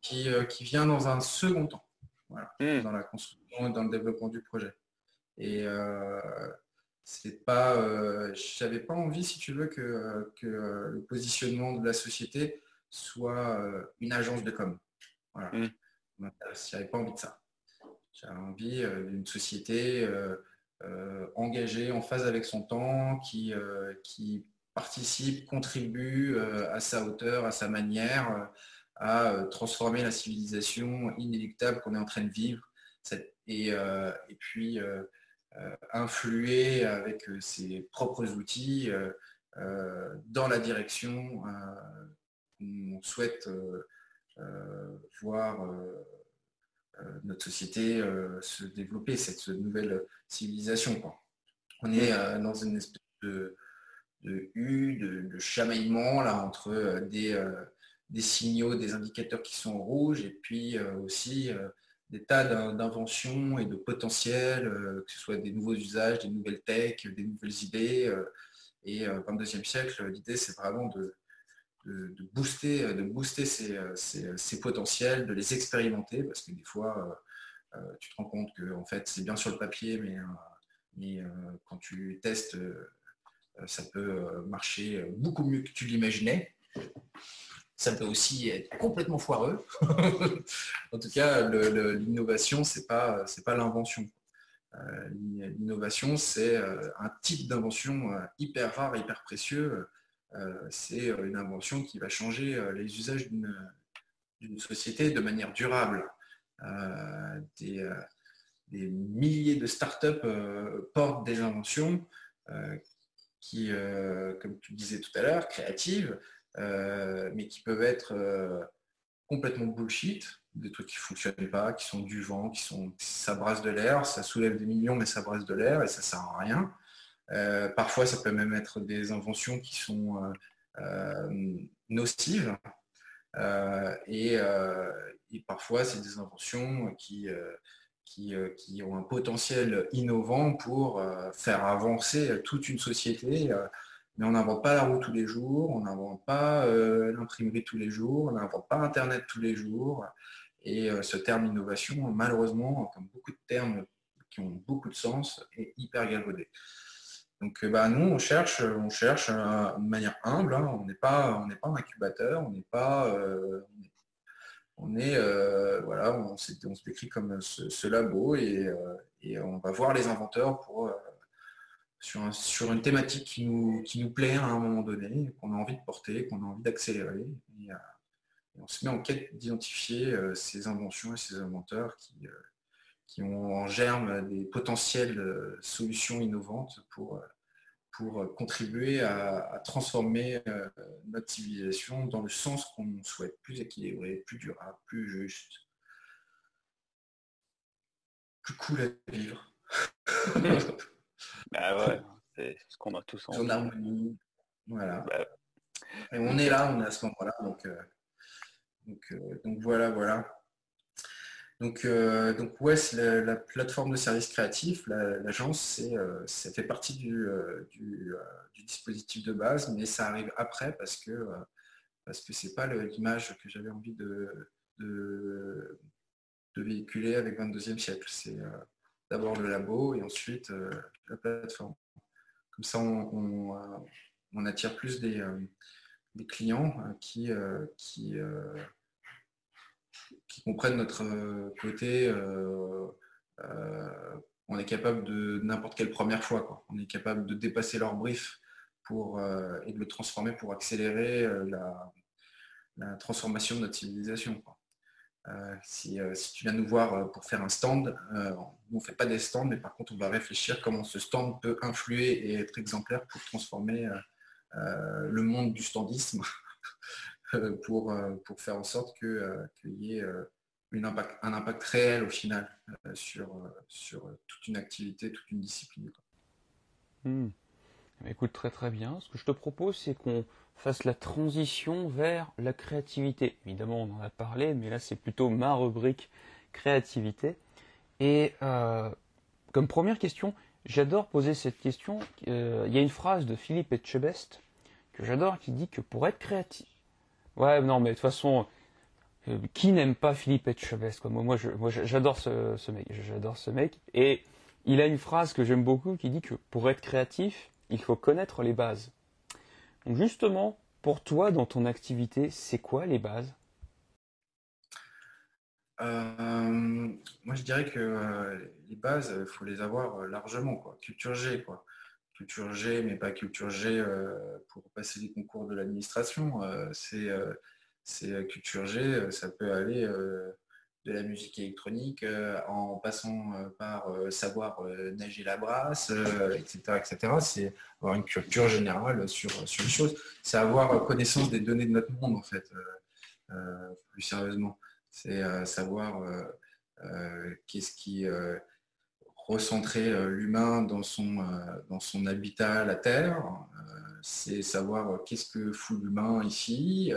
qui, qui, vient dans un second temps. Hmm. dans la construction et dans le développement du projet. Et c'est pas j'avais pas envie si tu veux que, que le positionnement de la société soit une agence de com. Voilà. Mmh. j'avais pas envie de ça j'ai envie euh, d'une société euh, euh, engagée, en phase avec son temps, qui, qui participe, contribue à sa hauteur, à sa manière, à transformer la civilisation inéluctable qu'on est en train de vivre. Et, et puis influer avec ses propres outils dans la direction qu'on souhaite voir notre société se développer, cette nouvelle civilisation. On est dans une espèce de, U, de, chamaillement là, entre des, signaux, des indicateurs qui sont rouges et puis aussi des tas d'inventions et de potentiels, que ce soit des nouveaux usages, des nouvelles techs, des nouvelles idées. Et au 22e siècle, l'idée c'est vraiment de, de, booster, de booster ces, potentiels, de les expérimenter, parce que des fois, euh, euh, tu te rends compte que en fait, c'est bien sur le papier, mais, euh, quand tu testes, ça peut marcher beaucoup mieux que tu l'imaginais. Ça peut aussi être complètement foireux. en tout cas, l'innovation, ce n'est pas, pas l'invention. L'innovation, c'est un type d'invention hyper rare, hyper précieux, euh, c'est euh, une invention qui va changer euh, les usages d'une société de manière durable. Des, milliers de startups portent des inventions qui, comme tu disais tout à l'heure, créatives, mais qui peuvent être complètement bullshit, des trucs qui ne fonctionnent pas, qui sont du vent, qui sont, ça brasse de l'air, ça soulève des millions, mais ça brasse de l'air et ça sert à rien. Euh, parfois, ça peut même être des inventions qui sont euh, euh, nocives. Et, parfois, c'est des inventions qui, qui, ont un potentiel innovant pour faire avancer toute une société. mais on n'invente pas la roue tous les jours, on n'invente pas l'imprimerie tous les jours, on n'invente pas Internet tous les jours. Et ce terme innovation, malheureusement, comme beaucoup de termes qui ont beaucoup de sens, est hyper galvaudé. Donc euh, bah, nous, on cherche, on cherche euh, de manière humble, hein. on n'est pas, on pas un incubateur, on n'est pas. Euh, on est voilà, on, se décrit comme ce, labo et, on va voir les inventeurs pour sur, une thématique qui nous, qui nous plaît à un moment donné, qu'on a envie de porter, qu'on a envie d'accélérer. Et, on se met en quête d'identifier ces inventions et ces inventeurs qui, qui ont en germe des potentielles euh, solutions innovantes pour, euh, pour euh, contribuer à, transformer notre civilisation dans le sens qu'on souhaite, plus équilibré, plus durable, plus juste, plus cool à vivre. bah ouais, c'est ce qu'on a tous en harmonie. Voilà. Bah Et on est là, on est à ce moment-là, donc, donc, donc voilà, voilà. Donc, euh, donc ouais, la, la, plateforme de services créatifs, l'agence, euh, ça fait partie du, euh, du, dispositif de base, mais ça arrive après parce que parce que c'est pas l'image que j'avais envie de, de, véhiculer avec 22e siècle. C'est d'abord le labo et ensuite la plateforme. Comme ça, on, attire plus des, des clients qui, qui qui comprennent notre euh, côté, euh, euh, on est capable de n'importe quelle première fois. Quoi. On est capable de dépasser leur brief pour, et de le transformer pour accélérer la, transformation de notre civilisation. si, tu viens nous voir pour faire un stand, on fait pas des stands, mais par contre on va réfléchir comment ce stand peut influer et être exemplaire pour transformer le monde du standisme pour, euh, pour faire en sorte euh, qu'il y ait un impact réel au final sur, toute une activité, toute une discipline. Hmm. Écoute, très très bien. Ce que je te propose, c'est qu'on fasse la transition vers la créativité. Évidemment, on en a parlé, mais là, c'est plutôt ma rubrique créativité. Et comme première question, j'adore poser cette question. Il y a une phrase de Philippe Etchebest que j'adore qui dit que pour être créatif, Ouais, non, mais de toute façon, euh, qui n'aime pas Philippe Etchebest quoi? Moi, moi, j'adore ce, ce, mec. J'adore ce mec. Et il a une phrase que j'aime beaucoup qui dit que pour être créatif, il faut connaître les bases. Donc justement, pour toi, dans ton activité, c'est quoi les bases? Euh, Moi, je dirais que euh, les bases, il faut les avoir largement, quoi. Culture G, quoi culture G, mais pas culture G euh, pour passer les concours de l'administration. Euh, euh, c'est culture G, ça peut aller de la musique électronique en passant par savoir nager la brasse, etc. etc. C'est avoir une culture générale sur, sur les choses. C'est avoir connaissance des données de notre monde, en fait, plus sérieusement. C'est savoir qu'est-ce qui recentrer l'humain dans son, dans son habitat, la Terre. c'est savoir qu'est-ce que fout l'humain ici,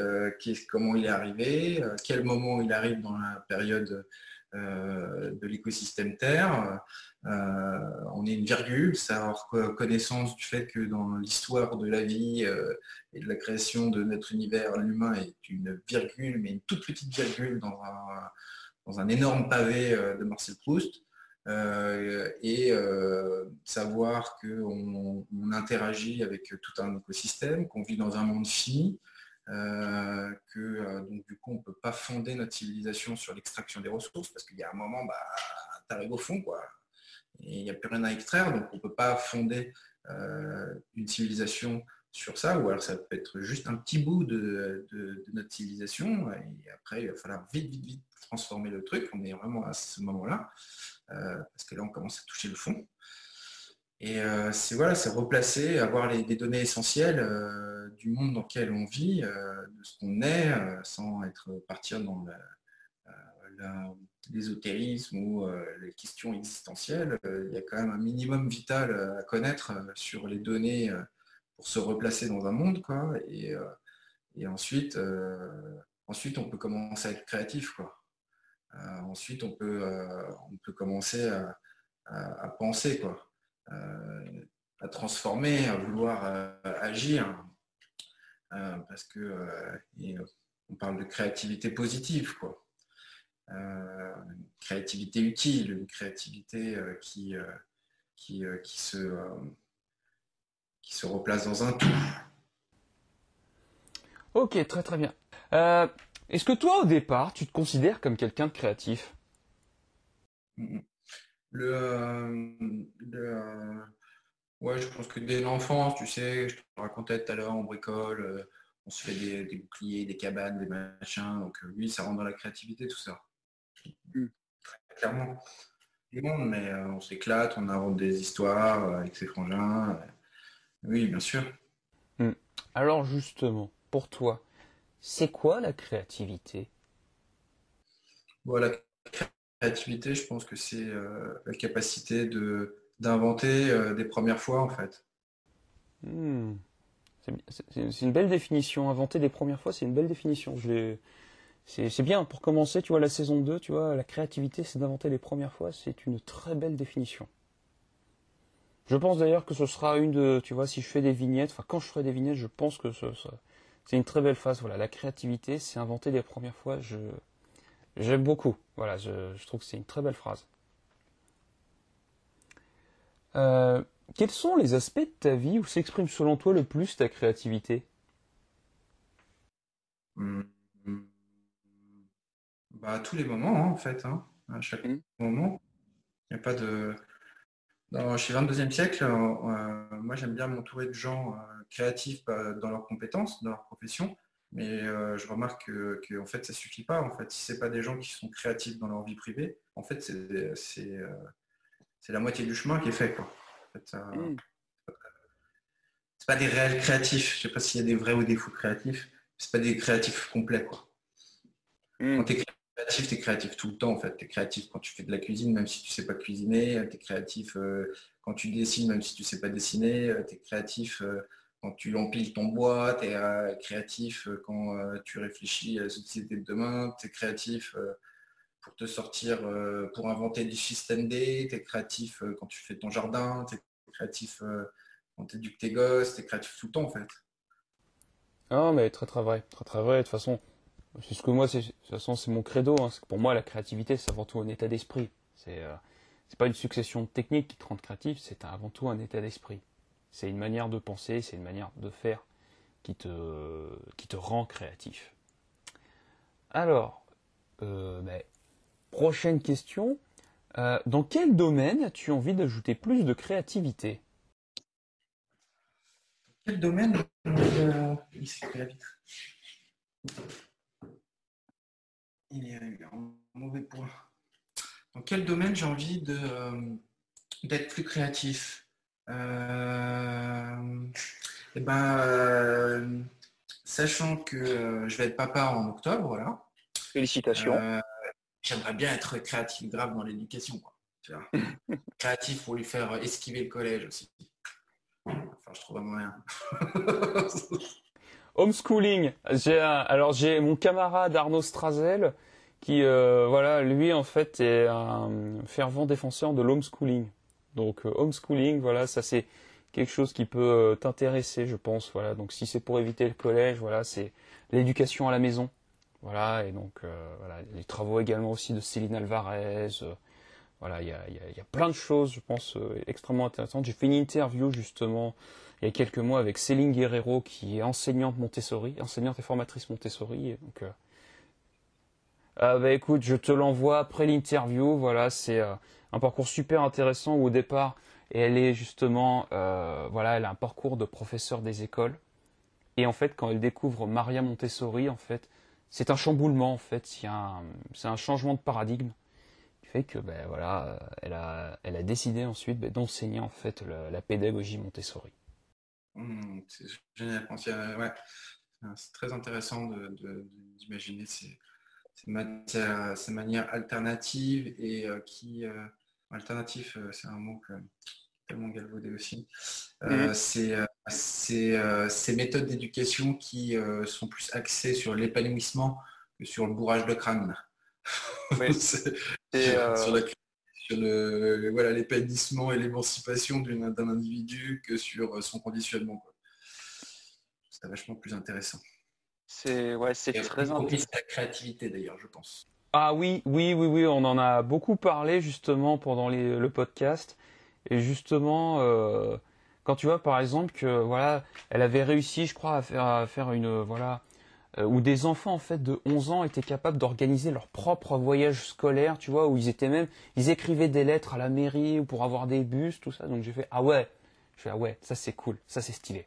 comment il est arrivé, quel moment il arrive dans la période de l'écosystème Terre. on est une virgule, c'est avoir connaissance du fait que dans l'histoire de la vie et de la création de notre univers, l'humain est une virgule, mais une toute petite virgule dans un, dans un énorme pavé de Marcel Proust. Et savoir qu'on on interagit avec tout un écosystème, qu'on vit dans un monde fini, euh, que euh, donc du coup on ne peut pas fonder notre civilisation sur l'extraction des ressources parce qu'il y a un moment, bah, tu arrives au fond, quoi. Il n'y a plus rien à extraire, donc on ne peut pas fonder euh, une civilisation sur ça, ou alors ça peut être juste un petit bout de, notre civilisation, et après il va falloir vite, vite, vite transformer le truc, on est vraiment à ce moment-là, parce que là on commence à toucher le fond. Et euh, c'est voilà, c'est replacer, avoir les, données essentielles euh, du monde dans lequel on vit, euh, de ce qu'on est, sans être partir dans l'ésotérisme ou les questions existentielles. il y a quand même un minimum vital à connaître sur les données se replacer dans un monde. Quoi, et, ensuite, ensuite, on peut commencer à être créatif. Quoi. ensuite, on peut, on peut commencer à, penser. Quoi. Euh, à transformer, à vouloir euh, agir. Euh, parce que on parle de créativité positive, quoi. créativité utile, une créativité qui, qui, qui, se, qui se replace dans un tout. Ok, très très bien. Est-ce que toi, au départ, tu te considères comme quelqu'un de créatif? Le, euh, euh, ouais, je pense que dès l'enfance, tu sais, je te racontais tout à l'heure, on bricole, euh, on se fait des, boucliers, des cabanes, des machins. Donc oui, ça rentre dans la créativité, tout ça. Mmh. Clairement. mais on s'éclate, on invente des histoires avec ses frangins. Oui, bien sûr. Mmh. Alors justement, pour toi, c'est quoi la créativité? Voilà, créativité, je pense que c'est euh, la capacité de d'inventer euh, des premières fois en fait. Hmm. C'est une belle définition. Inventer des premières fois, c'est une belle définition. C'est bien pour commencer, tu vois, la saison 2, tu vois, la créativité, c'est d'inventer les premières fois, c'est une très belle définition. Je pense d'ailleurs que ce sera une de, tu vois, si je fais des vignettes, enfin quand je ferai des vignettes, je pense que c'est une très belle phase. Voilà, la créativité, c'est inventer des premières fois. Je, J'aime beaucoup. Voilà, je, trouve que c'est une très belle phrase. Euh, quels sont les aspects de ta vie où s'exprime selon toi le plus ta créativité? Hmm. bah, À tous les moments, hein, en fait. Hein. À chaque hmm. moment. Il n'y a pas de. Dans, chez 22e siècle, euh, euh, moi j'aime bien m'entourer de gens créatifs bah, dans leurs compétences, dans leur profession, mais euh, je remarque que, en fait, ça suffit pas. En fait, si c'est pas des gens qui sont créatifs dans leur vie privée, en fait, c'est euh, la moitié du chemin qui est fait. Quoi. En mm. C'est pas des réels créatifs. Je sais pas s'il y a des vrais ou des fous créatifs. C'est pas des créatifs complets. Quoi. Mm. Quand tu es créatif, tu es créatif tout le temps. En fait. Tu es créatif quand tu fais de la cuisine, même si tu sais pas cuisiner. Tu es créatif euh, quand tu dessines, même si tu sais pas dessiner. Tu es créatif quand tu empiles ton bois, tu es euh, créatif euh, quand euh, tu réfléchis à la société de demain, tu es créatif pour te sortir, pour inventer du système D, tu es créatif quand tu fais ton jardin, tu es créatif quand tu éduques tes gosses, tu es créatif tout le temps en fait. Ah mais très très vrai, très très vrai, de toute façon, c'est ce que moi, de toute façon c'est mon credo, hein. pour moi la créativité c'est avant tout un état d'esprit, c'est pas une succession de techniques qui te rendent créatif, c'est avant tout un état d'esprit. C'est une manière de penser, c'est une manière de faire qui te, rend créatif. Alors, euh, ben, prochaine question. Euh, dans quel domaine as-tu envie d'ajouter plus de créativité? Quel domaine? Euh, Il est en mauvais point. Dans quel domaine j'ai envie d'être plus créatif? Euh, et eh ben, euh, sachant que je vais être papa en octobre, voilà. Félicitations. Euh, j'aimerais bien être créatif grave dans l'éducation. créatif pour lui faire esquiver le collège aussi. Enfin, je trouve un moyen. Homeschooling. J'ai alors j'ai mon camarade Arnaud Strazel qui, euh, voilà, lui en fait est un fervent défenseur de l'homeschooling. Donc euh, homeschooling, voilà, ça c'est quelque chose qui peut euh, t'intéresser, je pense. Voilà, donc si c'est pour éviter le collège, voilà, c'est l'éducation à la maison. Voilà, et donc voilà, les travaux également aussi de Céline Alvarez. voilà, il y a, plein de choses, je pense, extrêmement intéressantes. J'ai fait une interview justement il y a quelques mois avec Céline Guerrero, qui est enseignante Montessori, enseignante et formatrice Montessori. Et donc, euh, bah écoute, je te l'envoie après l'interview. Voilà, c'est euh, un parcours super intéressant où au départ, elle est justement, euh, voilà, elle a un parcours de professeur des écoles. Et en fait, quand elle découvre Maria Montessori, en fait, c'est un chamboulement. En fait, c'est un, changement de paradigme fait que, ben voilà, elle a, elle a décidé ensuite ben, d'enseigner en fait la, pédagogie Montessori. Mmh, c'est génial. Ouais, c'est très intéressant d'imaginer ces ces, manières alternatives et euh, qui euh, alternatif euh, c'est un mot que tellement galvaudé aussi. C'est ces méthodes d'éducation qui sont plus axées sur l'épanouissement que sur le bourrage de crâne. Sur, le voilà l'épanouissement et l'émancipation d'un individu que sur son conditionnement c'est vachement plus intéressant c'est ouais, c'est très intéressant. la créativité d'ailleurs, je pense. Ah oui, oui, oui, oui, on en a beaucoup parlé justement pendant le podcast. Et justement, euh, quand tu vois par exemple que voilà, elle avait réussi, je crois, à faire, à faire une voilà, euh, où des enfants en fait de 11 ans étaient capables d'organiser leur propre voyage scolaire, tu vois, où ils étaient même, ils écrivaient des lettres à la mairie pour avoir des bus, tout ça. Donc j'ai fait ah ouais, je fais ah ouais, ça c'est cool, ça c'est stylé.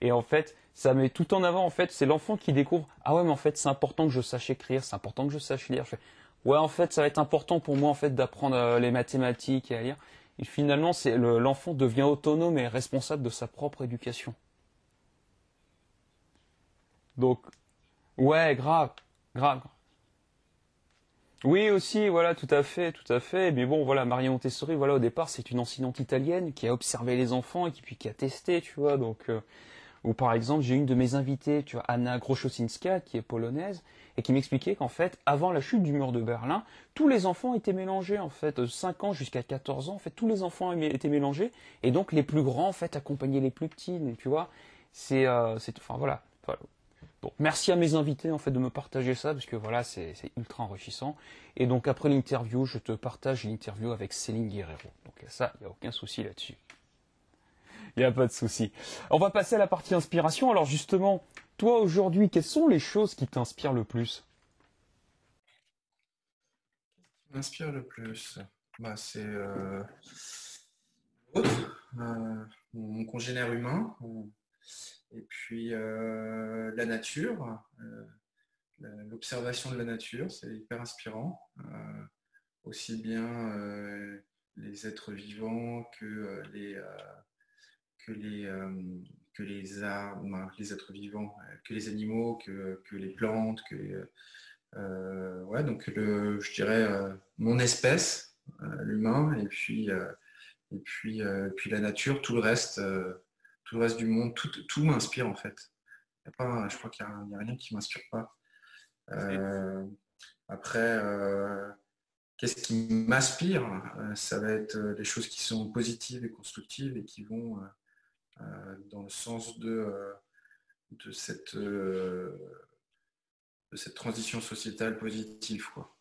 Et en fait, ça met tout en avant. En fait, c'est l'enfant qui découvre ah ouais, mais en fait, c'est important que je sache écrire, c'est important que je sache lire. Je ouais, en fait, ça va être important pour moi en fait d'apprendre euh, les mathématiques et à lire. Et finalement, c'est l'enfant devient autonome et responsable de sa propre éducation. Donc, ouais, grave, grave. Oui, aussi, voilà, tout à fait, tout à fait. Mais bon, voilà, Maria Montessori, voilà, au départ, c'est une enseignante italienne qui a observé les enfants et qui puis qui a testé, tu vois. Donc, euh, ou par exemple, j'ai une de mes invitées, tu vois, Anna Groszowinska, qui est polonaise, et qui m'expliquait qu'en fait, avant la chute du mur de Berlin, tous les enfants étaient mélangés, en fait, de 5 ans jusqu'à 14 ans, en fait, tous les enfants étaient mélangés, et donc les plus grands, en fait, accompagnaient les plus petits, tu vois. C'est, euh, c'est, enfin voilà. Merci à mes invités en fait de me partager ça parce que voilà c'est ultra enrichissant et donc après l'interview je te partage l'interview avec Céline Guerrero donc ça il n'y a aucun souci là-dessus. Il n'y a pas de souci. On va passer à la partie inspiration. Alors justement, toi aujourd'hui, quelles sont les choses qui t'inspirent le plus? M'inspire le plus bah, C'est euh, euh, mon congénère humain, et puis la nature, l'observation de la nature, c'est hyper inspirant. aussi bien les êtres vivants que les que les, euh, que les arbres, les êtres vivants, euh, que les animaux, que, que les plantes, que euh, ouais, donc le, je dirais mon espèce, l'humain, et puis et puis puis la nature, tout le reste, tout le reste du monde, tout, tout m'inspire en fait. Y a pas, je crois qu'il n'y a, rien qui m'inspire pas. après, qu'est-ce qui m'inspire Ça va être les choses qui sont positives et constructives et qui vont euh, dans le sens de, euh, de, cette, euh, de cette transition sociétale positive, quoi.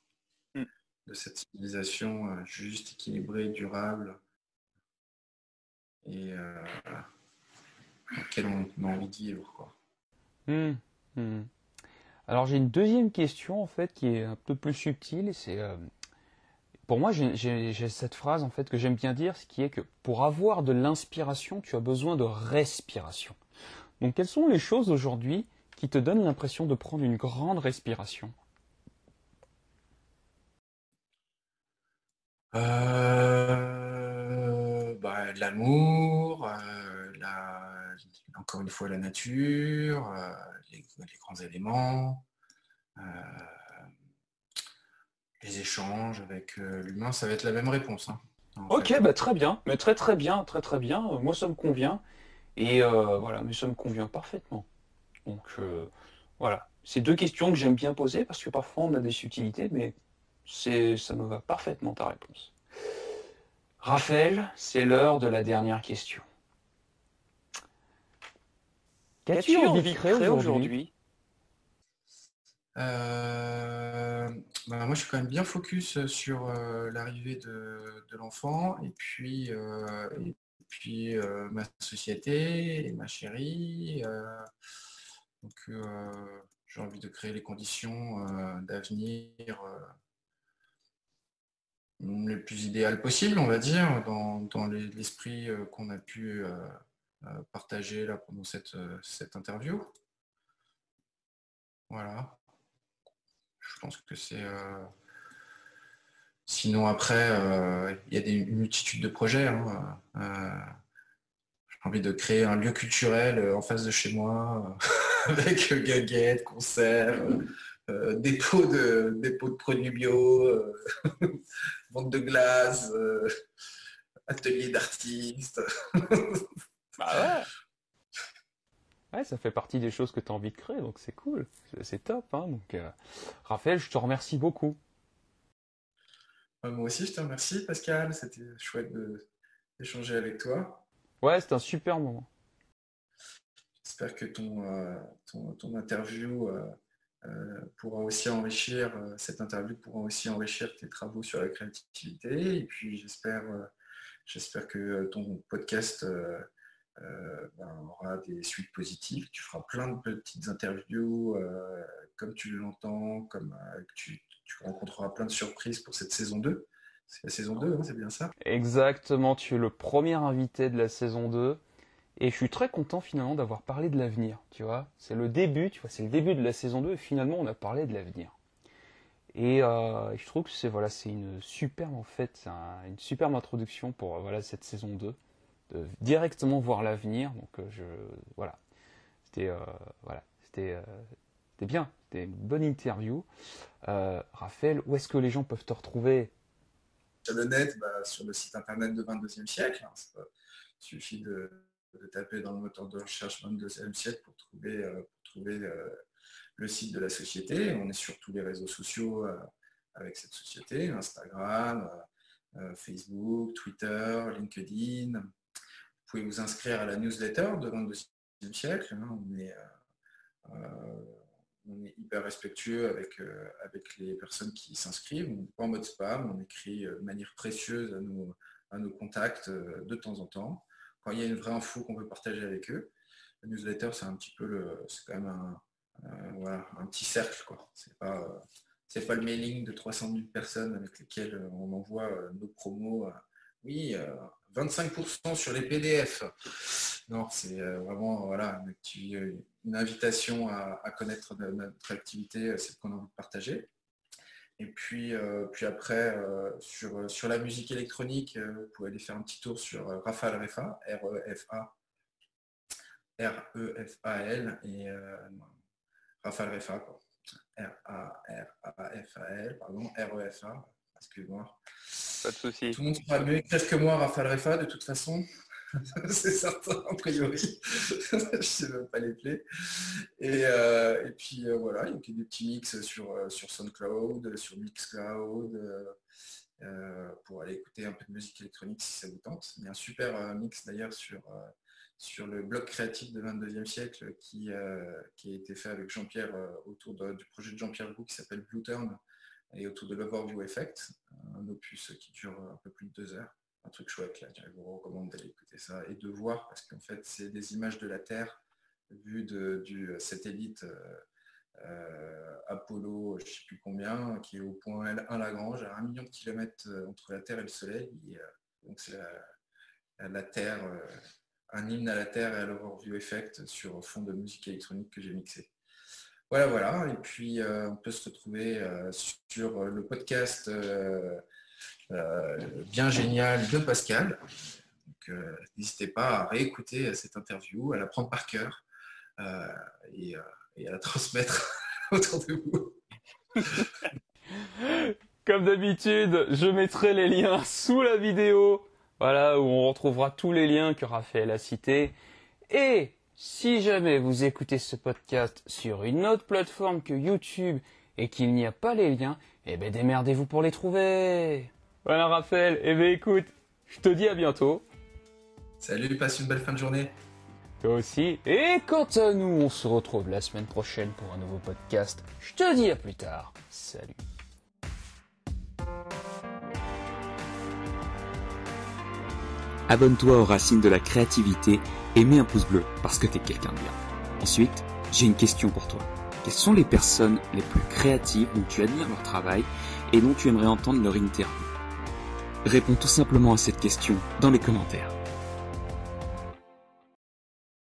Hmm. de cette civilisation juste, équilibrée, durable, et laquelle on, a envie de vivre. Quoi. Alors j'ai une deuxième question en fait qui est un peu plus subtile, c'est pour moi, j'ai cette phrase en fait que j'aime bien dire, ce qui est que pour avoir de l'inspiration, tu as besoin de respiration. Donc, quelles sont les choses aujourd'hui qui te donnent l'impression de prendre une grande respiration? Euh, bah, L'amour, euh, encore une fois la nature, euh, les, grands éléments les échanges avec l'humain, ça va être la même réponse. Hein, ok, bah, très bien, mais très très bien, très très bien. Moi, ça me convient. Et voilà, mais ça me convient parfaitement. Donc voilà, c'est deux questions que j'aime bien poser parce que parfois on a des subtilités, mais c'est ça me va parfaitement ta réponse. Raphaël, c'est l'heure de la dernière question. Qu'as-tu envie de créer aujourd'hui euh, bah, moi, je suis quand même bien focus sur euh, l'arrivée de, l'enfant et puis, euh, et puis ma société et ma chérie. donc, j'ai envie de créer les conditions d'avenir le plus idéal possible, on va dire, dans, l'esprit qu'on a pu partager là pendant cette, cette interview. Voilà. Je pense que c'est. Euh, sinon, après, euh, il y a des, une multitude de projets. Hein. Euh, j'ai envie de créer un lieu culturel en face de chez moi, avec gaguettes, concerts, dépôt, de, dépôt de produits bio, vente de glace, atelier d'artistes. bah Ouais, ça fait partie des choses que tu as envie de créer, donc c'est cool, c'est top. Hein donc, euh, Raphaël, je te remercie beaucoup. moi aussi, je te remercie, Pascal. C'était chouette d'échanger avec toi. Ouais, c'était un super moment. J'espère que ton, euh, ton, interview euh, pourra aussi enrichir, cette interview pourra aussi enrichir tes travaux sur la créativité. Et puis, j'espère j'espère que ton podcast euh, ben, on aura des suites positives. Tu feras plein de petites interviews euh, comme tu l'entends, comme euh, tu, rencontreras plein de surprises pour cette saison 2. C'est la saison 2, hein, c'est bien ça? Exactement, tu es le premier invité de la saison 2. Et je suis très content finalement d'avoir parlé de l'avenir, tu vois. C'est le début, tu vois, c'est le début de la saison 2 et finalement on a parlé de l'avenir. Et je trouve que c'est voilà, c'est une superbe en fait, une superbe introduction pour voilà cette saison 2 directement voir l'avenir. Donc euh, je voilà, c'était euh, voilà, c'était euh, c'était bien, c'était une bonne interview. Raphaël, où est-ce que les gens peuvent te retrouver? Sur le net, bah, sur le site internet de 22e siècle. Hein, il suffit de, taper dans le moteur de recherche 22e siècle pour trouver, trouver le site de la société. On est sur tous les réseaux sociaux avec cette société, Instagram, Facebook, Twitter, LinkedIn, pouvez vous inscrire à la newsletter de 22e siècle. Hein. Euh, euh, on, est, hyper respectueux avec, euh, avec les personnes qui s'inscrivent. On n'est pas en mode spam, on écrit de manière précieuse à nos, à nos contacts de temps en temps. Quand il y a une vraie info qu'on veut partager avec eux, la newsletter, c'est un petit peu le. C'est quand même un, un petit cercle. Quoi. C'est pas. c'est pas le mailing de 300 000 personnes avec lesquelles on envoie nos promos. Oui, 25% sur les PDF. Non, c'est euh, vraiment voilà, une invitation à, connaître notre activité, euh, c'est qu'on a envie de partager. Et puis, euh, après, sur, la musique électronique, vous pouvez aller faire un petit tour sur Rafal Refa, R-E-F-A, R-E-F-A-L, et Rafal Refa, R-A-R-A-F-A-L, pardon, R-E-F-A, excuse-moi. Pas de souci. Tout le monde sera mieux presque que moi, Raphaël Refa, de toute façon. c'est certain, a priori. je ne sais même pas les plaies. Et, euh, et puis euh, voilà, il y a des petits mix sur, euh, sur SoundCloud, sur Mixcloud, pour aller écouter un peu de musique électronique si ça vous tente. Il y a un super mix d'ailleurs sur, sur le blog créatif de 22e siècle qui, qui a été fait avec Jean-Pierre autour du projet de Jean-Pierre Bou qui s'appelle Blue Turn et autour de l'Overview Effect, un opus qui dure un peu plus de deux heures. Un truc chouette, là, je vous recommande d'aller écouter ça et de voir, parce qu'en fait, c'est des images de la Terre vues du satellite euh, euh, Apollo, je ne sais plus combien, qui est au point L1 Lagrange, à un million de kilomètres euh, entre la Terre et le Soleil. donc c'est la, Terre, un hymne à la Terre et à l'Overview Effect sur fond de musique électronique que j'ai mixé. Voilà, voilà. Et puis, euh, on peut se retrouver euh, sur le podcast euh, bien génial de Pascal. n'hésitez pas à réécouter cette interview, à la prendre par cœur et, à la transmettre autour de vous. Comme d'habitude, je mettrai les liens sous la vidéo, voilà, où on retrouvera tous les liens que Raphaël a cités. Et si jamais vous écoutez ce podcast sur une autre plateforme que YouTube et qu'il n'y a pas les liens, eh ben démerdez-vous pour les trouver. Voilà Raphaël, eh ben écoute, je te dis à bientôt. Salut, passe une belle fin de journée. Toi aussi. Et quant à nous, on se retrouve la semaine prochaine pour un nouveau podcast. Je te dis à plus tard. Salut. Abonne-toi aux racines de la créativité et mets un pouce bleu parce que t'es quelqu'un de bien. Ensuite, j'ai une question pour toi. Quelles sont les personnes les plus créatives dont tu admires leur travail et dont tu aimerais entendre leur interview? Réponds tout simplement à cette question dans les commentaires.